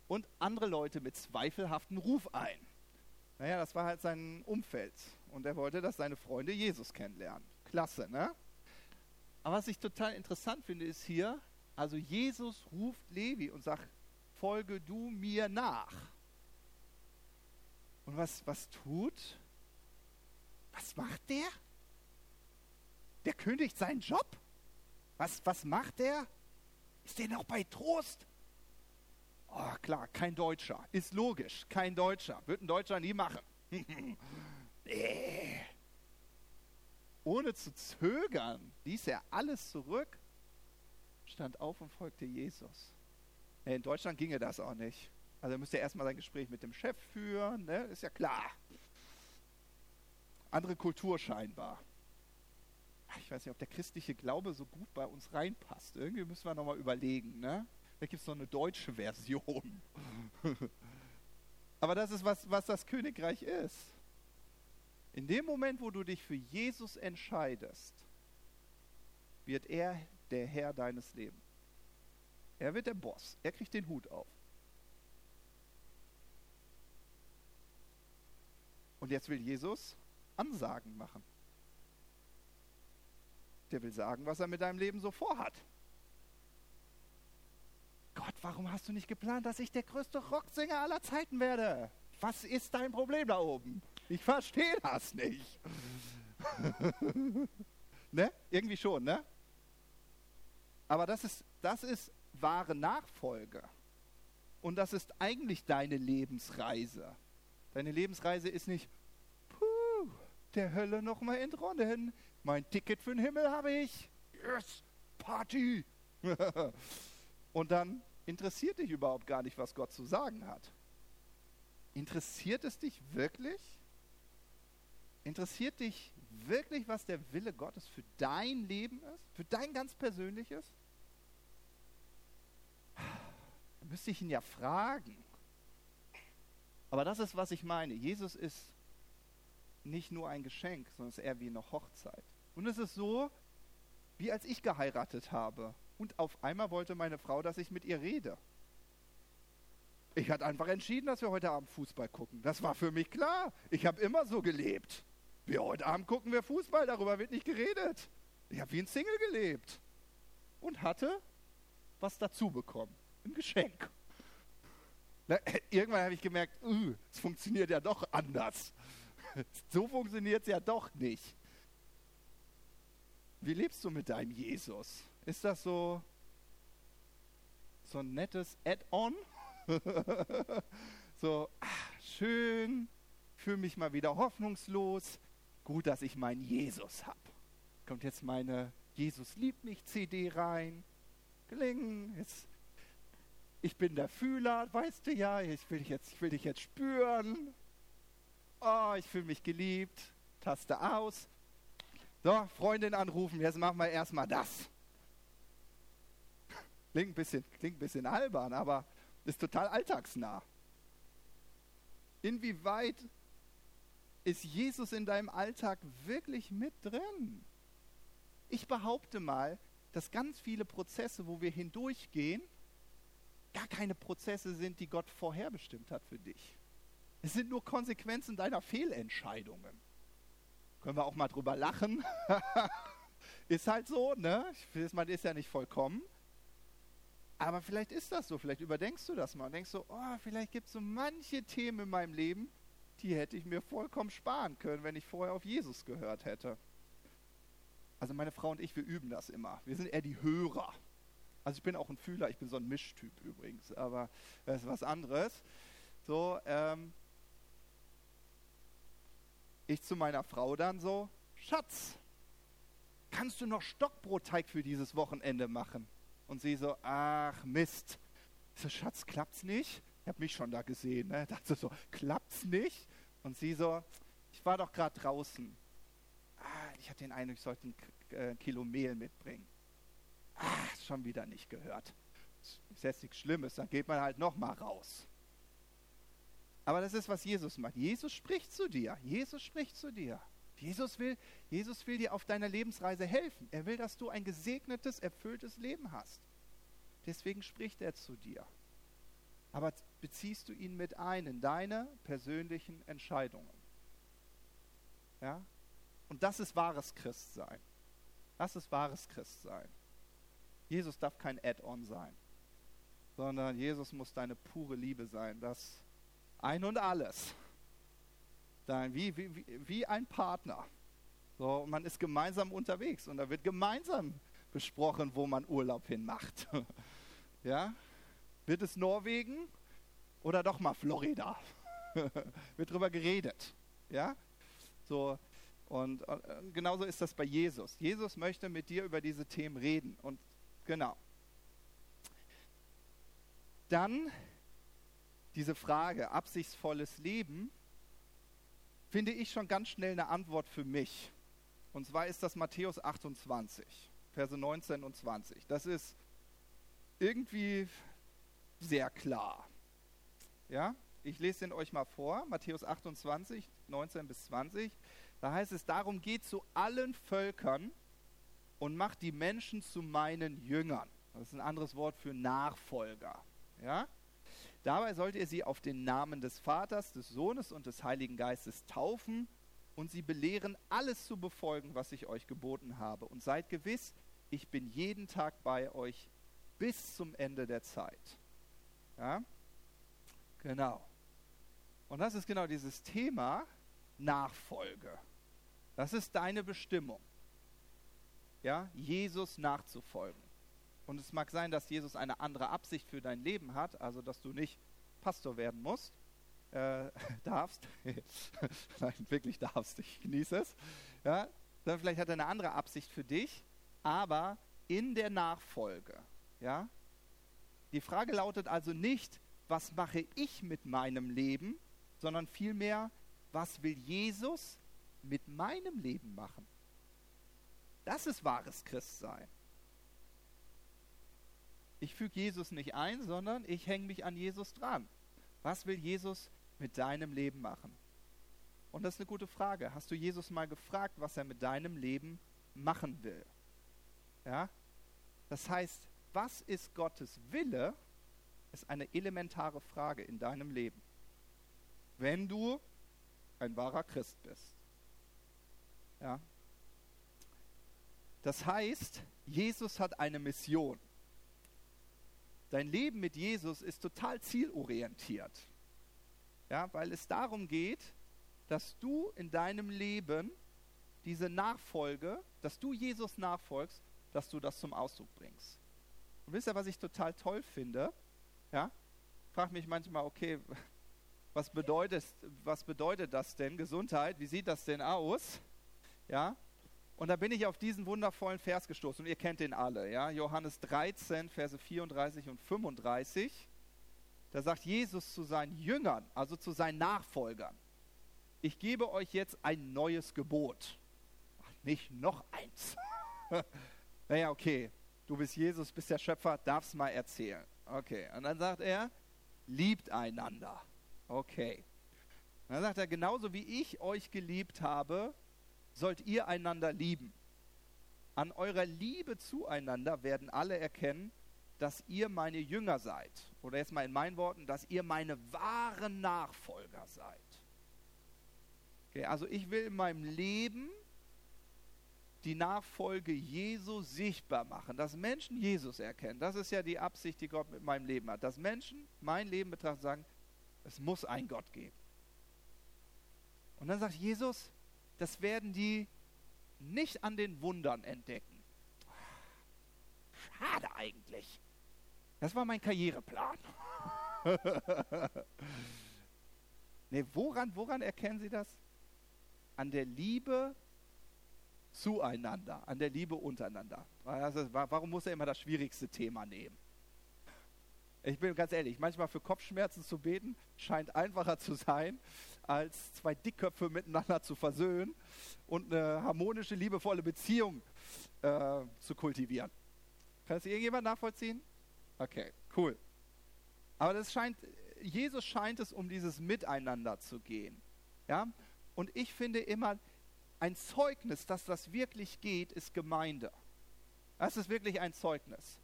und andere Leute mit zweifelhaftem Ruf ein. Naja, das war halt sein Umfeld. Und er wollte, dass seine Freunde Jesus kennenlernen. Klasse, ne? Aber was ich total interessant finde, ist hier, also Jesus ruft Levi und sagt, folge du mir nach. Und was, was tut? Was macht der? Der kündigt seinen Job? Was, was macht der? Ist der noch bei Trost? Oh, klar, kein Deutscher. Ist logisch, kein Deutscher. Wird ein Deutscher nie machen. Ohne zu zögern ließ er alles zurück, stand auf und folgte Jesus. In Deutschland ginge das auch nicht. Also er müsste erstmal sein Gespräch mit dem Chef führen, ne? ist ja klar. Andere Kultur scheinbar ich weiß nicht, ob der christliche Glaube so gut bei uns reinpasst. Irgendwie müssen wir nochmal überlegen. Ne? Da gibt es noch eine deutsche Version. Aber das ist, was, was das Königreich ist. In dem Moment, wo du dich für Jesus entscheidest, wird er der Herr deines Lebens. Er wird der Boss. Er kriegt den Hut auf. Und jetzt will Jesus Ansagen machen der will sagen, was er mit deinem Leben so vorhat. Gott, warum hast du nicht geplant, dass ich der größte Rocksänger aller Zeiten werde? Was ist dein Problem da oben? Ich verstehe das nicht. ne? Irgendwie schon, ne? Aber das ist, das ist wahre Nachfolge. Und das ist eigentlich deine Lebensreise. Deine Lebensreise ist nicht, puh, der Hölle nochmal entronnen. Mein Ticket für den Himmel habe ich. Yes, Party. und dann interessiert dich überhaupt gar nicht, was Gott zu sagen hat. Interessiert es dich wirklich? Interessiert dich wirklich, was der Wille Gottes für dein Leben ist? Für dein ganz persönliches? Da müsste ich ihn ja fragen. Aber das ist, was ich meine. Jesus ist nicht nur ein Geschenk, sondern es ist eher wie eine Hochzeit. Und es ist so, wie als ich geheiratet habe. Und auf einmal wollte meine Frau, dass ich mit ihr rede. Ich hatte einfach entschieden, dass wir heute Abend Fußball gucken. Das war für mich klar. Ich habe immer so gelebt. Wir heute Abend gucken wir Fußball, darüber wird nicht geredet. Ich habe wie ein Single gelebt. Und hatte was dazu bekommen. Ein Geschenk. Irgendwann habe ich gemerkt, uh, es funktioniert ja doch anders. So funktioniert es ja doch nicht. Wie lebst du mit deinem Jesus? Ist das so, so ein nettes Add-on? so, ach, schön, fühle mich mal wieder hoffnungslos. Gut, dass ich meinen Jesus habe. Kommt jetzt meine Jesus liebt mich CD rein. Gelingen, jetzt ich bin der Fühler, weißt du ja, ich will dich jetzt, ich will dich jetzt spüren. Oh, ich fühle mich geliebt. Taste aus. So, Freundin anrufen, jetzt machen wir erstmal das. Klingt ein, bisschen, klingt ein bisschen albern, aber ist total alltagsnah. Inwieweit ist Jesus in deinem Alltag wirklich mit drin? Ich behaupte mal, dass ganz viele Prozesse, wo wir hindurchgehen, gar keine Prozesse sind, die Gott vorherbestimmt hat für dich. Es sind nur Konsequenzen deiner Fehlentscheidungen. Können wir auch mal drüber lachen. ist halt so, ne? Man ist ja nicht vollkommen. Aber vielleicht ist das so, vielleicht überdenkst du das mal und denkst so, oh, vielleicht gibt es so manche Themen in meinem Leben, die hätte ich mir vollkommen sparen können, wenn ich vorher auf Jesus gehört hätte. Also meine Frau und ich, wir üben das immer. Wir sind eher die Hörer. Also ich bin auch ein Fühler, ich bin so ein Mischtyp übrigens, aber das ist was anderes. So, ähm, ich zu meiner Frau dann so, Schatz, kannst du noch Stockbrotteig für dieses Wochenende machen? Und sie so, ach Mist. Ich so, Schatz, klappt's nicht? Ich habe mich schon da gesehen, ne? Dachte so, klappt's nicht? Und sie so, ich war doch gerade draußen. Ah, ich hatte den Eindruck, ich sollte ein äh, Kilo Mehl mitbringen ah, schon wieder nicht gehört. Ist jetzt nichts Schlimmes, dann geht man halt nochmal raus. Aber das ist, was Jesus macht. Jesus spricht zu dir. Jesus spricht zu dir. Jesus will, Jesus will dir auf deiner Lebensreise helfen. Er will, dass du ein gesegnetes, erfülltes Leben hast. Deswegen spricht er zu dir. Aber beziehst du ihn mit ein in deine persönlichen Entscheidungen? Ja? Und das ist wahres Christsein. Das ist wahres Christsein. Jesus darf kein Add-on sein, sondern Jesus muss deine pure Liebe sein, das ein und alles. Dein, wie, wie, wie ein Partner. So, man ist gemeinsam unterwegs und da wird gemeinsam besprochen, wo man Urlaub hin macht. ja? Wird es Norwegen oder doch mal Florida? wird darüber geredet. Ja? So, und, und äh, genauso ist das bei Jesus. Jesus möchte mit dir über diese Themen reden. Und Genau. Dann diese Frage, absichtsvolles Leben, finde ich schon ganz schnell eine Antwort für mich. Und zwar ist das Matthäus 28, Verse 19 und 20. Das ist irgendwie sehr klar. Ja, ich lese den euch mal vor, Matthäus 28, 19 bis 20. Da heißt es, darum geht zu allen Völkern und macht die Menschen zu meinen Jüngern. Das ist ein anderes Wort für Nachfolger. Ja? Dabei sollt ihr sie auf den Namen des Vaters, des Sohnes und des Heiligen Geistes taufen und sie belehren, alles zu befolgen, was ich euch geboten habe. Und seid gewiss, ich bin jeden Tag bei euch bis zum Ende der Zeit. Ja? Genau. Und das ist genau dieses Thema Nachfolge. Das ist deine Bestimmung ja, Jesus nachzufolgen. Und es mag sein, dass Jesus eine andere Absicht für dein Leben hat, also dass du nicht Pastor werden musst, äh, darfst. Nein, wirklich darfst, ich genieße es. Ja, sondern vielleicht hat er eine andere Absicht für dich, aber in der Nachfolge, ja, Die Frage lautet also nicht, was mache ich mit meinem Leben, sondern vielmehr, was will Jesus mit meinem Leben machen? Das ist wahres Christsein. Ich füge Jesus nicht ein, sondern ich hänge mich an Jesus dran. Was will Jesus mit deinem Leben machen? Und das ist eine gute Frage. Hast du Jesus mal gefragt, was er mit deinem Leben machen will? Ja? Das heißt, was ist Gottes Wille, ist eine elementare Frage in deinem Leben. Wenn du ein wahrer Christ bist. Ja? Das heißt, Jesus hat eine Mission. Dein Leben mit Jesus ist total zielorientiert. Ja, weil es darum geht, dass du in deinem Leben diese Nachfolge, dass du Jesus nachfolgst, dass du das zum Ausdruck bringst. Und wisst ihr, was ich total toll finde? Ja? Frag mich manchmal, okay, was bedeutet, was bedeutet das denn? Gesundheit, wie sieht das denn aus? Ja? Und da bin ich auf diesen wundervollen Vers gestoßen und ihr kennt den alle, ja? Johannes 13, Verse 34 und 35. Da sagt Jesus zu seinen Jüngern, also zu seinen Nachfolgern, ich gebe euch jetzt ein neues Gebot. Ach, nicht noch eins. naja, okay, du bist Jesus, bist der Schöpfer, darfst mal erzählen. Okay, und dann sagt er, liebt einander. Okay. Und dann sagt er, genauso wie ich euch geliebt habe, sollt ihr einander lieben. An eurer Liebe zueinander werden alle erkennen, dass ihr meine Jünger seid. Oder jetzt mal in meinen Worten, dass ihr meine wahren Nachfolger seid. Okay, also ich will in meinem Leben die Nachfolge Jesu sichtbar machen, dass Menschen Jesus erkennen. Das ist ja die Absicht, die Gott mit meinem Leben hat. Dass Menschen mein Leben betrachten und sagen, es muss einen Gott geben. Und dann sagt Jesus, das werden die nicht an den Wundern entdecken. Schade eigentlich. Das war mein Karriereplan. nee, woran, woran erkennen Sie das? An der Liebe zueinander, an der Liebe untereinander. Warum muss er immer das schwierigste Thema nehmen? Ich bin ganz ehrlich, manchmal für Kopfschmerzen zu beten scheint einfacher zu sein, als zwei Dickköpfe miteinander zu versöhnen und eine harmonische, liebevolle Beziehung äh, zu kultivieren. Kann das irgendjemand nachvollziehen? Okay, cool. Aber das scheint, Jesus scheint es um dieses Miteinander zu gehen. Ja? Und ich finde immer, ein Zeugnis, dass das wirklich geht, ist Gemeinde. Das ist wirklich ein Zeugnis.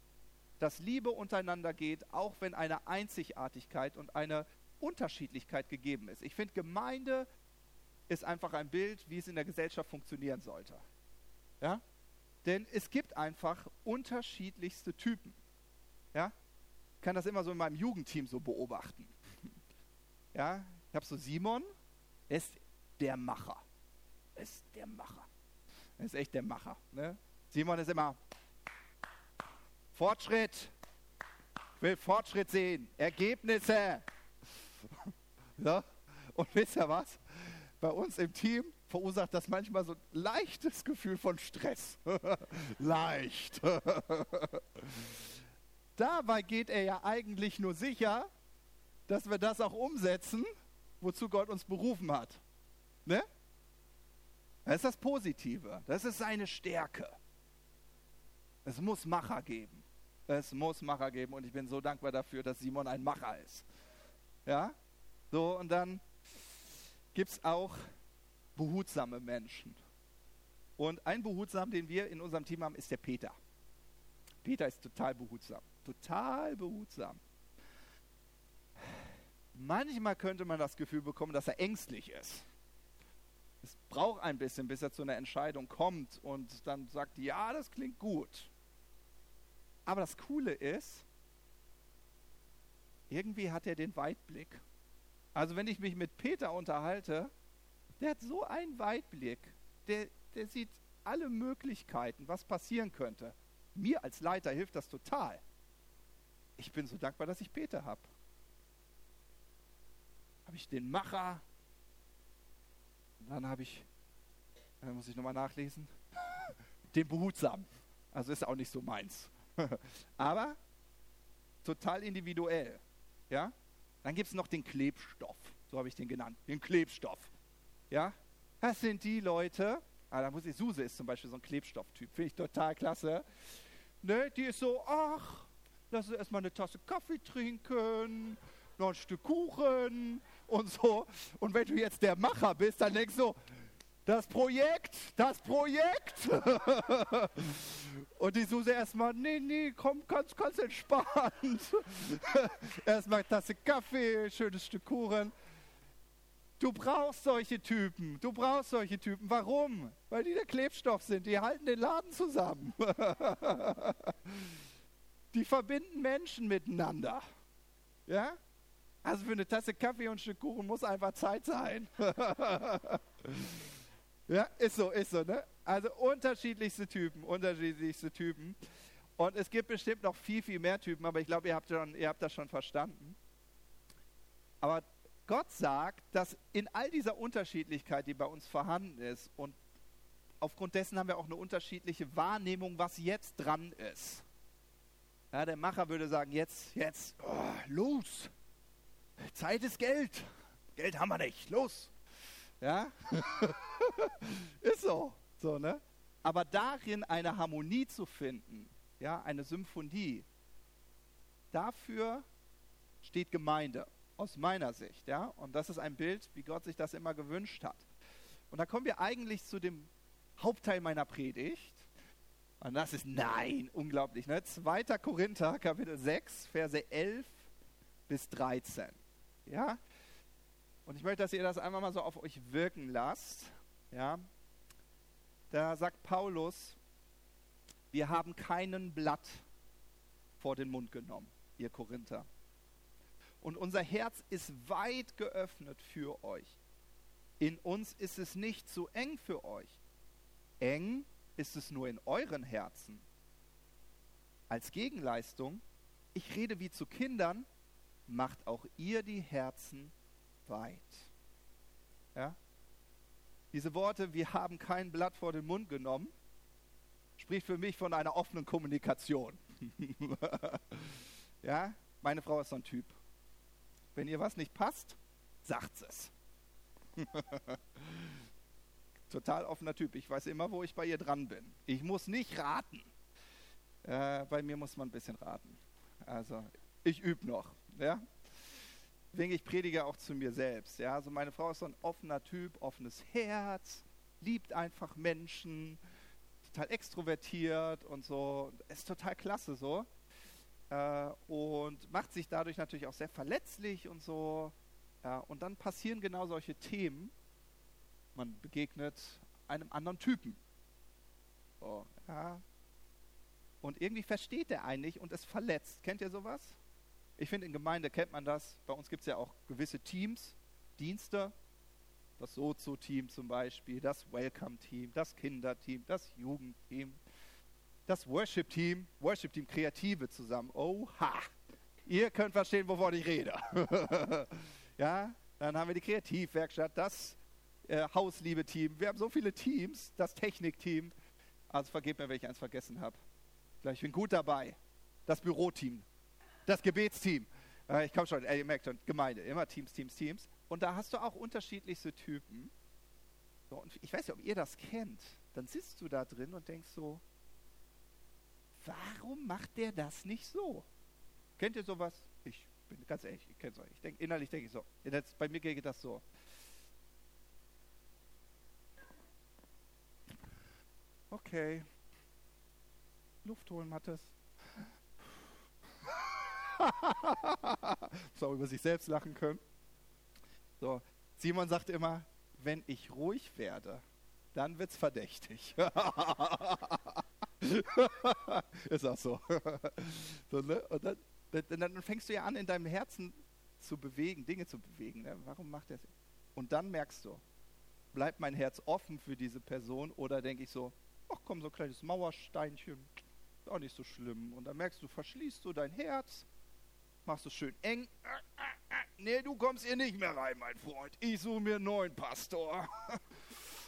Dass Liebe untereinander geht, auch wenn eine Einzigartigkeit und eine Unterschiedlichkeit gegeben ist. Ich finde, Gemeinde ist einfach ein Bild, wie es in der Gesellschaft funktionieren sollte. Ja? Denn es gibt einfach unterschiedlichste Typen. Ja? Ich kann das immer so in meinem Jugendteam so beobachten. Ja? Ich habe so Simon, er ist der Macher. Er ist der Macher. Er ist echt der Macher. Ne? Simon ist immer Fortschritt. Will Fortschritt sehen. Ergebnisse. Ja? Und wisst ihr was? Bei uns im Team verursacht das manchmal so ein leichtes Gefühl von Stress. Leicht. Dabei geht er ja eigentlich nur sicher, dass wir das auch umsetzen, wozu Gott uns berufen hat. Ne? Das ist das Positive. Das ist seine Stärke. Es muss Macher geben. Es muss Macher geben und ich bin so dankbar dafür, dass Simon ein Macher ist. Ja? So, und dann gibt es auch behutsame Menschen. Und ein Behutsam, den wir in unserem Team haben, ist der Peter. Peter ist total behutsam. Total behutsam. Manchmal könnte man das Gefühl bekommen, dass er ängstlich ist. Es braucht ein bisschen, bis er zu einer Entscheidung kommt und dann sagt, ja, das klingt gut. Aber das Coole ist, irgendwie hat er den Weitblick. Also wenn ich mich mit Peter unterhalte, der hat so einen Weitblick. Der, der sieht alle Möglichkeiten, was passieren könnte. Mir als Leiter hilft das total. Ich bin so dankbar, dass ich Peter habe. Habe ich den Macher. Und dann habe ich, dann muss ich nochmal nachlesen, den Behutsam. Also ist auch nicht so meins. Aber total individuell. Ja? Dann gibt es noch den Klebstoff, so habe ich den genannt, den Klebstoff. Ja? Das sind die Leute, ah, da muss ich, Suse ist zum Beispiel so ein Klebstofftyp, finde ich total klasse. Ne, die ist so, ach, lass uns erstmal eine Tasse Kaffee trinken, noch ein Stück Kuchen und so. Und wenn du jetzt der Macher bist, dann denkst du, das Projekt, das Projekt. und die Suse erstmal, nee, nee, komm, ganz, ganz entspannt. erstmal Tasse Kaffee, schönes Stück Kuchen. Du brauchst solche Typen. Du brauchst solche Typen. Warum? Weil die der Klebstoff sind. Die halten den Laden zusammen. die verbinden Menschen miteinander. Ja? Also für eine Tasse Kaffee und ein Stück Kuchen muss einfach Zeit sein. ja, ist so, ist so, ne? Also unterschiedlichste Typen, unterschiedlichste Typen. Und es gibt bestimmt noch viel, viel mehr Typen, aber ich glaube, ihr, habt ihr habt das schon verstanden. Aber Gott sagt, dass in all dieser Unterschiedlichkeit, die bei uns vorhanden ist, und aufgrund dessen haben wir auch eine unterschiedliche Wahrnehmung, was jetzt dran ist. Ja, der Macher würde sagen, jetzt, jetzt, oh, los. Zeit ist Geld. Geld haben wir nicht, los. Ja, ist so, so, ne? Aber darin eine Harmonie zu finden, ja, eine Symphonie, dafür steht Gemeinde aus meiner Sicht, ja. Und das ist ein Bild, wie Gott sich das immer gewünscht hat. Und da kommen wir eigentlich zu dem Hauptteil meiner Predigt. Und das ist, nein, unglaublich, ne? 2. Korinther, Kapitel 6, Verse 11 bis 13. Ja? Und ich möchte, dass ihr das einfach mal so auf euch wirken lasst. Ja? Da sagt Paulus, wir haben keinen Blatt vor den Mund genommen, ihr Korinther und unser Herz ist weit geöffnet für euch. In uns ist es nicht zu eng für euch. Eng ist es nur in euren Herzen. Als Gegenleistung, ich rede wie zu Kindern, macht auch ihr die Herzen weit. Ja? Diese Worte, wir haben kein Blatt vor den Mund genommen, spricht für mich von einer offenen Kommunikation. ja, meine Frau ist so ein Typ. Wenn ihr was nicht passt, sagt es. Total offener Typ. Ich weiß immer, wo ich bei ihr dran bin. Ich muss nicht raten. Äh, bei mir muss man ein bisschen raten. Also, ich übe noch. Ja? Deswegen, ich predige auch zu mir selbst. Ja? Also, meine Frau ist so ein offener Typ, offenes Herz, liebt einfach Menschen, total extrovertiert und so. Ist total klasse so äh, und macht sich dadurch natürlich auch sehr verletzlich und so. Ja, und dann passieren genau solche Themen. Man begegnet einem anderen Typen. So, ja. Und irgendwie versteht er einen nicht und ist verletzt. Kennt ihr sowas? Ich finde, in Gemeinde kennt man das. Bei uns gibt es ja auch gewisse Teams, Dienste. Das Sozo-Team zum Beispiel, das Welcome-Team, das Kinderteam, das Jugendteam das Worship-Team, Worship-Team Kreative zusammen. Oha! Ihr könnt verstehen, wovon ich rede. ja, dann haben wir die Kreativwerkstatt, das äh, Hausliebe-Team. Wir haben so viele Teams, das Technik-Team. Also vergebt mir, wenn ich eins vergessen habe. Ich bin gut dabei. Das Büroteam, das Gebetsteam. Äh, ich komme schon, ihr merkt schon, Gemeinde, immer Teams, Teams, Teams. Und da hast du auch unterschiedlichste Typen. So, und ich weiß nicht, ob ihr das kennt. Dann sitzt du da drin und denkst so, warum macht der das nicht so? Kennt ihr sowas? Ich bin ganz ehrlich, ich kenne es. Ich denk, innerlich denke ich so. Bei mir geht das so. Okay. Luft holen, Mattes. So über sich selbst lachen können. So, Simon sagt immer, wenn ich ruhig werde, dann wird's verdächtig. ist auch so. so ne? Und dann, dann, dann, fängst du ja an, in deinem Herzen zu bewegen, Dinge zu bewegen. Ne? Warum macht er das? Und dann merkst du, bleibt mein Herz offen für diese Person oder denke ich so, ach komm, so ein kleines Mauersteinchen, ist auch nicht so schlimm. Und dann merkst du, verschließt du dein Herz, machst du schön eng. Nee, du kommst hier nicht mehr rein, mein Freund. Ich suche mir einen neuen Pastor.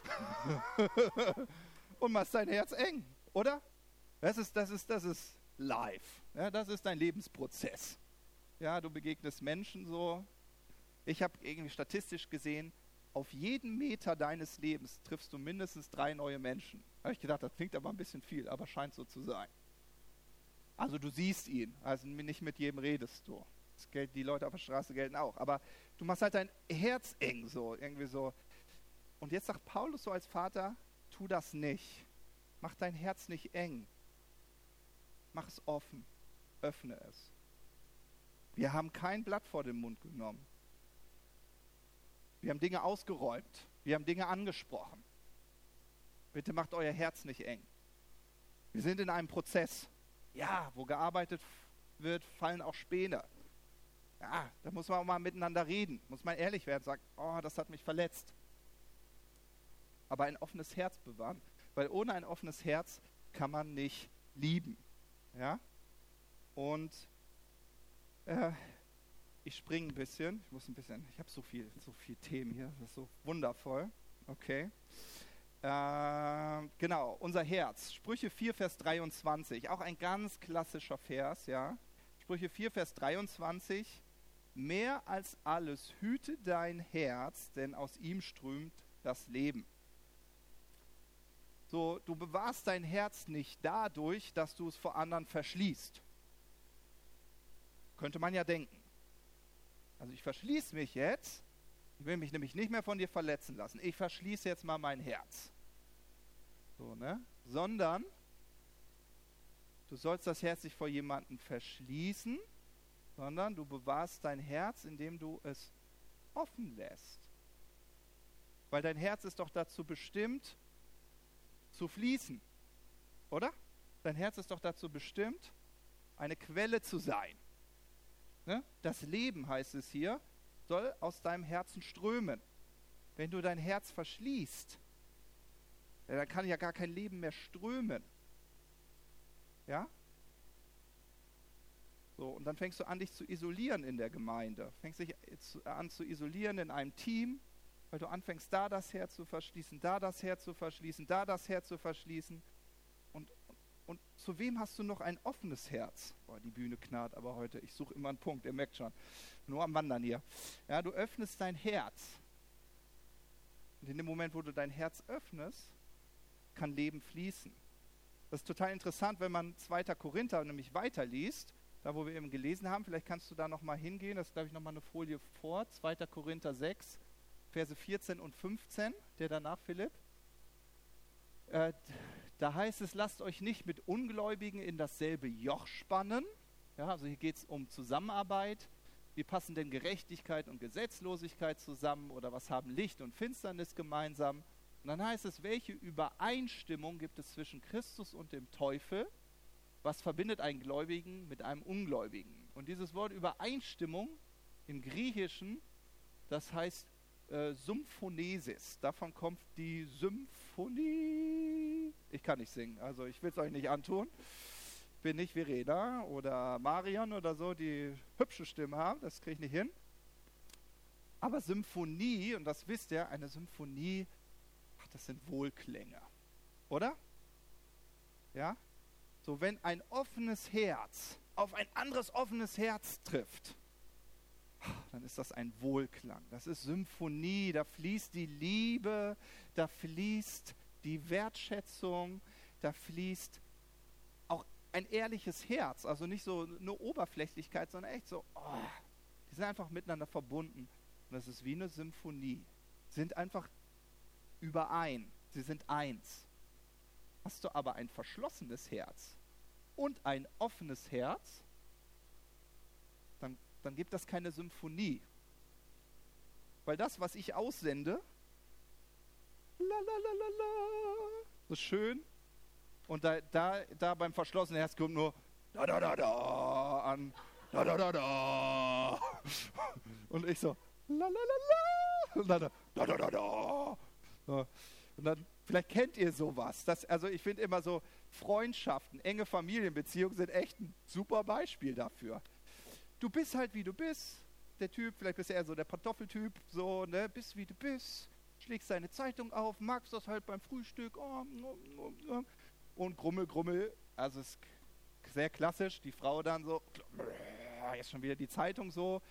und machst dein Herz eng. Oder? Das ist, das ist, das ist life. Ja, das ist dein Lebensprozess. Ja, du begegnest Menschen so. Ich habe irgendwie statistisch gesehen, auf jeden Meter deines Lebens triffst du mindestens drei neue Menschen. Da habe ich gedacht, das klingt aber ein bisschen viel, aber scheint so zu sein. Also du siehst ihn, also nicht mit jedem redest du. Gilt, die Leute auf der Straße gelten auch. Aber du machst halt dein Herz eng so, irgendwie so. Und jetzt sagt Paulus so als Vater, tu das nicht. Mach dein Herz nicht eng. Mach es offen. Öffne es. Wir haben kein Blatt vor den Mund genommen. Wir haben Dinge ausgeräumt. Wir haben Dinge angesprochen. Bitte macht euer Herz nicht eng. Wir sind in einem Prozess. Ja, wo gearbeitet wird, fallen auch Späne. Ja, da muss man auch mal miteinander reden. Muss man ehrlich werden, sagen, oh, das hat mich verletzt. Aber ein offenes Herz bewahren, weil ohne ein offenes Herz kann man nicht lieben. Ja? Und äh, ich springe ein bisschen. Ich muss ein bisschen, ich habe so viel, so viel Themen hier. Das ist so wundervoll. Okay. Äh, genau, unser Herz. Sprüche 4, Vers 23. Auch ein ganz klassischer Vers, ja. Sprüche 4, Vers 23. Mehr als alles hüte dein Herz, denn aus ihm strömt das Leben. So, du bewahrst dein Herz nicht dadurch, dass du es vor anderen verschließt. Könnte man ja denken. Also ich verschließe mich jetzt, ich will mich nämlich nicht mehr von dir verletzen lassen. Ich verschließe jetzt mal mein Herz. So, ne? Sondern du sollst das Herz nicht vor jemandem verschließen, sondern du bewahrst dein Herz, indem du es offen lässt. Weil dein Herz ist doch dazu bestimmt, zu fließen. Oder? Dein Herz ist doch dazu bestimmt, eine Quelle zu sein. Ne? Das Leben, heißt es hier, soll aus deinem Herzen strömen. Wenn du dein Herz verschließt, dann kann ja gar kein Leben mehr strömen. Ja? So, und dann fängst du an, dich zu isolieren in der Gemeinde. Fängst dich an zu isolieren in einem Team, weil du anfängst, da das Herz zu verschließen, da das Herz zu verschließen, da das Herz zu verschließen. Und, zu wem hast du noch ein offenes Herz? Boah, die Bühne knarrt aber heute. Ich suche immer einen Punkt, ihr merkt schon. Nur am Wandern hier. Ja, du öffnest dein Herz. Und in dem Moment, wo du dein Herz öffnest, kann Leben fließen. Das ist total interessant, wenn man 2. Korinther nämlich weiterliest, da wo wir eben gelesen haben. Vielleicht kannst du da nochmal hingehen. Das ist, glaube ich, nochmal eine Folie vor. 2. Korinther 6, Verse 14 und 15, der danach, Philipp. Äh, da heißt es, lasst euch nicht mit Ungläubigen in dasselbe Joch spannen. Ja, also hier geht es um Zusammenarbeit. Wie passen denn Gerechtigkeit und Gesetzlosigkeit zusammen oder was haben Licht und Finsternis gemeinsam? Und dann heißt es, welche Übereinstimmung gibt es zwischen Christus und dem Teufel? Was verbindet einen Gläubigen mit einem Ungläubigen? Und dieses Wort Übereinstimmung im Griechischen, das heißt äh, Symphonesis. Davon kommt die Symphonie. Ich kann nicht singen, also ich will es euch nicht antun. Bin nicht Verena oder Marion oder so, die hübsche Stimme haben, das kriege ich nicht hin. Aber Symphonie, und das wisst ihr, eine Symphonie, ach, das sind Wohlklänge. Oder? Ja? So, wenn ein offenes Herz auf ein anderes offenes Herz trifft, dann ist das ein Wohlklang. Das ist Symphonie. Da fließt die Liebe, da fließt die Wertschätzung, da fließt auch ein ehrliches Herz. Also nicht so eine Oberflächlichkeit, sondern echt so, oh, die sind einfach miteinander verbunden. Und das ist wie eine Symphonie. Sind einfach überein. Sie sind eins. Hast du aber ein verschlossenes Herz und ein offenes Herz, dann gibt das keine Symphonie. Weil das, was ich aussende, la so schön, und da, da, da beim verschlossenen Herz kommt nur da da da da an, da da da da. Und ich so, la la la la, und dann da da da da. Und dann, vielleicht kennt ihr sowas. Das, also ich finde immer so, Freundschaften, enge Familienbeziehungen sind echt ein super Beispiel dafür du bist halt wie du bist. Der Typ, vielleicht bist du eher so der Pantoffeltyp, so, ne, bist wie du bist, schlägst deine Zeitung auf, magst das halt beim Frühstück, oh, und Grummel, Grummel, also es sehr klassisch, die Frau dann so, jetzt schon wieder die Zeitung so,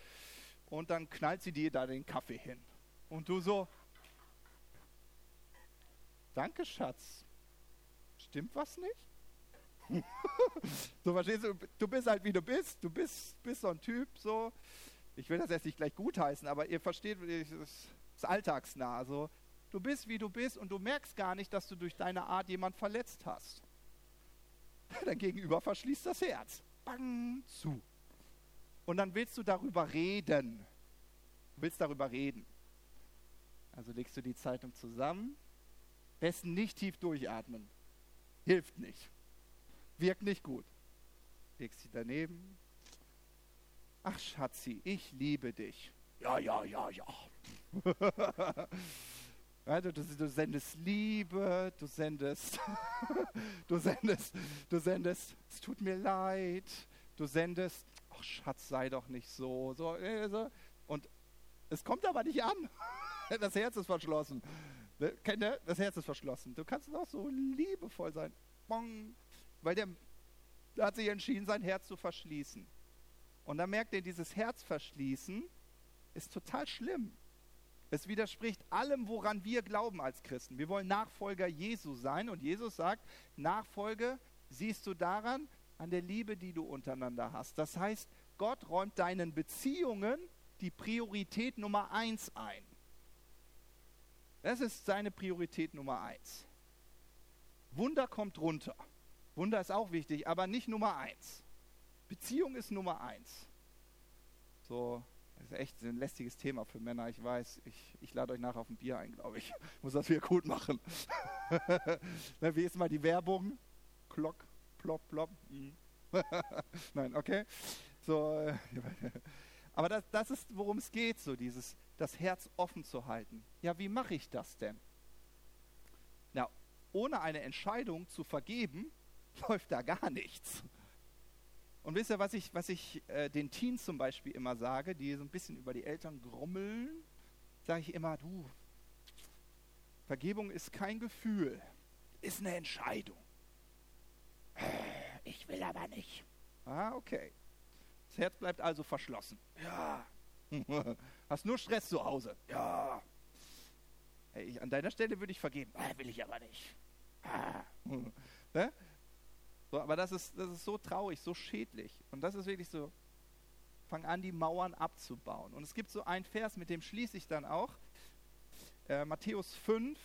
und dann knallt sie dir da den Kaffee hin. Und du so, danke Schatz, stimmt was nicht? so verstehst du, du bist halt wie du bist, du bist, bist so ein Typ, so. Ich will das jetzt nicht gleich gutheißen, aber ihr versteht, es ist alltagsnah. So. Du bist wie du bist und du merkst gar nicht, dass du durch deine Art jemand verletzt hast. Dein Gegenüber verschließt das Herz. Bang, zu. Und dann willst du darüber reden. Du willst darüber reden. Also legst du die Zeitung zusammen. Besten nicht tief durchatmen. Hilft nicht. Wirkt nicht gut. Legst sie daneben. Ach Schatzi, ich liebe dich. Ja, ja, ja, ja. Ja, du, du, sendest Liebe, du sendest, du sendest, du sendest, es tut mir leid, du sendest, ach Schatz, sei doch nicht so, so, äh, so. Und es kommt aber nicht an. Das Herz ist verschlossen. Ne, das Herz ist verschlossen. Du kannst noch so liebevoll sein. Weil der, hat sich entschieden, sein Herz zu verschließen. Und dann merkt er, dieses Herz verschließen ist total schlimm. Es widerspricht allem, woran wir glauben als Christen. Wir wollen Nachfolger Jesu sein und Jesus sagt, Nachfolge siehst du daran, an der Liebe, die du untereinander hast. Das heißt, Gott räumt deinen Beziehungen die Priorität Nummer eins ein. Das ist seine Priorität Nummer eins. Wunder kommt runter. Wunder ist auch wichtig, aber nicht Nummer eins. Beziehung ist Nummer eins. So das ist echt ein lästiges Thema für Männer, ich weiß. Ich, ich lade euch nachher auf ein Bier ein, glaube ich. Muss das wieder gut machen. Wie ist mal die Werbung? Klock, plopp, plopp. Mhm. Nein, okay. So, äh, aber das, das ist, worum es geht, so dieses, das Herz offen zu halten. Ja, wie mache ich das denn? Na, ohne eine Entscheidung zu vergeben, läuft da gar nichts. Und wisst ihr, was ich, was ich äh, den Teens zum Beispiel immer sage, die so ein bisschen über die Eltern grummeln, sage ich immer, du, Vergebung ist kein Gefühl, ist eine Entscheidung. Ich will aber nicht. Ah, okay. Das Herz bleibt also verschlossen. Ja. Hast nur Stress zu Hause. Ja. Hey, ich, an deiner Stelle würde ich vergeben. Ah, will ich aber nicht. Ah. ne? So, aber das ist, das ist so traurig, so schädlich. Und das ist wirklich so, fang an, die Mauern abzubauen. Und es gibt so ein Vers, mit dem schließe ich dann auch. Äh, Matthäus 5,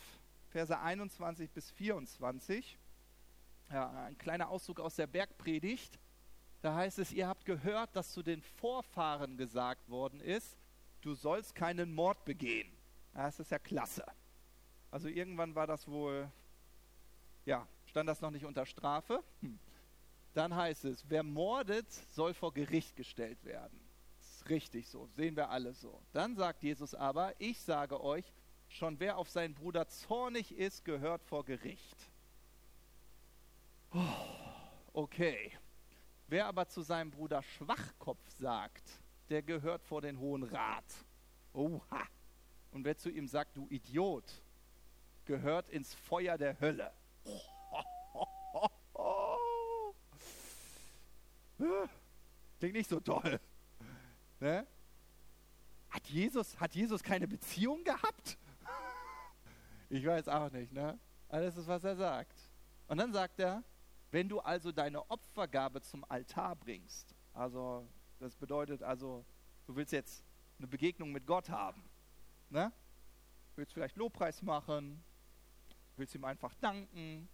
Verse 21 bis 24. Ja, ein kleiner Auszug aus der Bergpredigt. Da heißt es, ihr habt gehört, dass zu den Vorfahren gesagt worden ist, du sollst keinen Mord begehen. Das ist ja klasse. Also irgendwann war das wohl, ja, stand das noch nicht unter Strafe. Hm. Dann heißt es, wer mordet, soll vor Gericht gestellt werden. Ist richtig so, sehen wir alle so. Dann sagt Jesus aber, ich sage euch, schon wer auf seinen Bruder zornig ist, gehört vor Gericht. Oh, okay. Wer aber zu seinem Bruder Schwachkopf sagt, der gehört vor den Hohen Rat. Oha. Und wer zu ihm sagt, du Idiot, gehört ins Feuer der Hölle. Oh. Klingt nicht so toll. Ne? Hat, Jesus, hat Jesus keine Beziehung gehabt? Ich weiß auch nicht, ne? Aber ist, was er sagt. Und dann sagt er, wenn du also deine Opfergabe zum Altar bringst, also das bedeutet also, du willst jetzt eine Begegnung mit Gott haben, ne? Willst vielleicht Lobpreis machen, willst ihm einfach danken,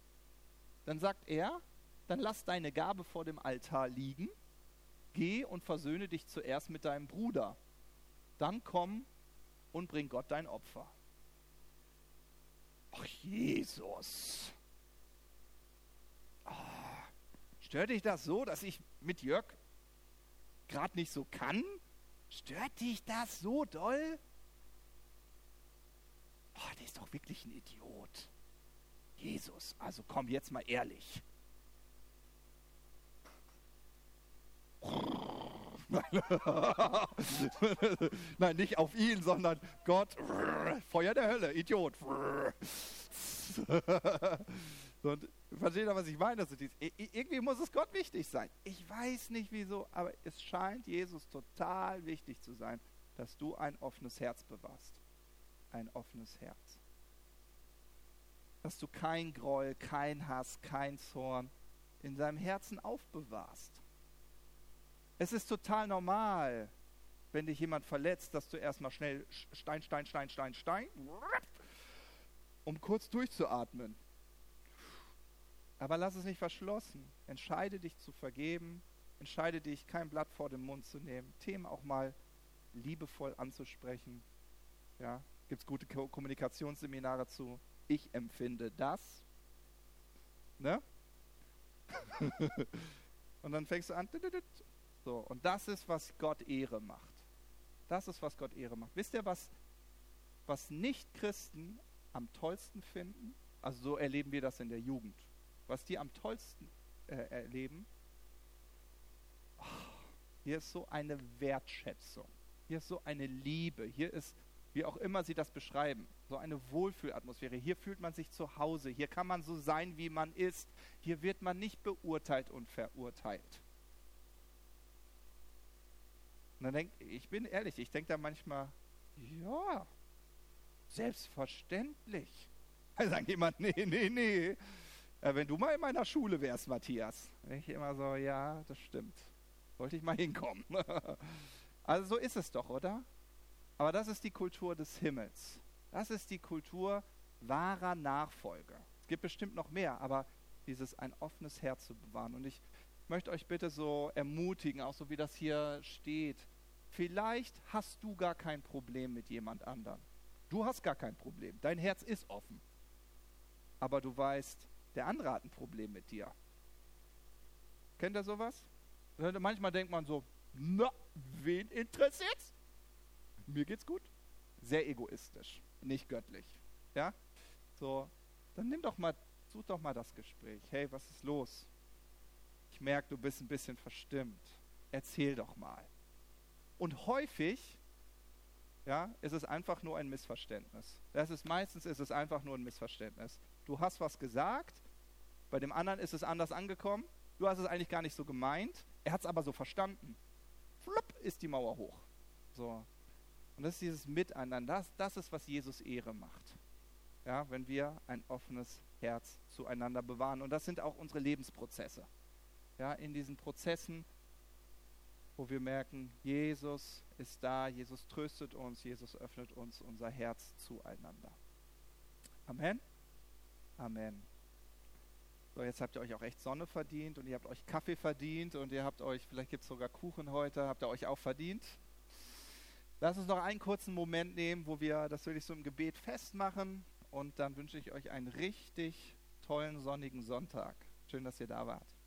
dann sagt er, dann lass deine Gabe vor dem Altar liegen Geh und versöhne dich zuerst mit deinem Bruder. Dann komm und bring Gott dein Opfer. Ach, Jesus. Oh, stört dich das so, dass ich mit Jörg gerade nicht so kann? Stört dich das so doll? Oh, der ist doch wirklich ein Idiot. Jesus, also komm jetzt mal ehrlich. Nein, nicht auf ihn, sondern Gott. Feuer der Hölle, Idiot. Und versteht ihr, was ich meine? Also dies, irgendwie muss es Gott wichtig sein. Ich weiß nicht wieso, aber es scheint Jesus total wichtig zu sein, dass du ein offenes Herz bewahrst. Ein offenes Herz. Dass du kein Groll, kein Hass, kein Zorn in deinem Herzen aufbewahrst. Es ist total normal, wenn dich jemand verletzt, dass du erstmal schnell Stein, Stein, Stein, Stein, Stein, um kurz durchzuatmen aber lass es nicht verschlossen. Entscheide dich zu vergeben. Entscheide dich, kein Blatt vor den Mund zu nehmen. Themen auch mal liebevoll anzusprechen. Ja, gibt es gute Ko Kommunikationsseminare zu. Ich empfinde das. Ne? und dann fängst du an. So, und das ist, was Gott Ehre macht. Das ist, was Gott Ehre macht. Wisst ihr, was, was Nicht-Christen am tollsten finden? Also so erleben wir das in der Jugend was die am tollsten äh, erleben, oh, hier ist so eine Wertschätzung, hier ist so eine Liebe, hier ist, wie auch immer sie das beschreiben, so eine Wohlfühlatmosphäre. Hier fühlt man sich zu Hause, hier kann man so sein, wie man ist, hier wird man nicht beurteilt und verurteilt. Und dann denke ich bin ehrlich, ich denke da manchmal, ja, selbstverständlich. Da sagt jemand, nee, nee, nee, äh, wenn du mal in meiner Schule wärst, Matthias. Ich immer so, ja, das stimmt. Wollte ich mal hinkommen. also so ist es doch, oder? Aber das ist die Kultur des Himmels. Das ist die Kultur wahrer Nachfolge. Es gibt bestimmt noch mehr, aber dieses ein offenes Herz zu bewahren. Und ich möchte euch bitte so ermutigen, auch so wie das hier steht. Vielleicht hast du gar kein Problem mit jemand anderem. Du hast gar kein Problem. Dein Herz ist offen. Aber du weißt, der andere hat ein Problem mit dir. Kennt ihr sowas? Manchmal denkt man so, na, wen interessiert's? Mir geht's gut. Sehr egoistisch, nicht göttlich. Ja? So, dann nimm doch mal, such doch mal das Gespräch. Hey, was ist los? Ich merke, du bist ein bisschen verstimmt. Erzähl doch mal. Und häufig, ja, ist es einfach nur ein Missverständnis. Das ist meistens ist es einfach nur ein Missverständnis du hast was gesagt, bei dem anderen ist es anders angekommen, du hast es eigentlich gar nicht so gemeint, er hat es aber so verstanden. Flupp ist die Mauer hoch. So. Und das ist dieses Miteinander, das, das ist, was Jesus Ehre macht. Ja, wenn wir ein offenes Herz zueinander bewahren. Und das sind auch unsere Lebensprozesse. Ja, in diesen Prozessen, wo wir merken, Jesus ist da, Jesus tröstet uns, Jesus öffnet uns unser Herz zueinander. Amen. Amen. So, jetzt habt ihr euch auch echt Sonne verdient und ihr habt euch Kaffee verdient und ihr habt euch, vielleicht gibt es sogar Kuchen heute, habt ihr euch auch verdient. Lass uns noch einen kurzen Moment nehmen, wo wir das wirklich so im Gebet festmachen und dann wünsche ich euch einen richtig tollen sonnigen Sonntag. Schön, dass ihr da wart.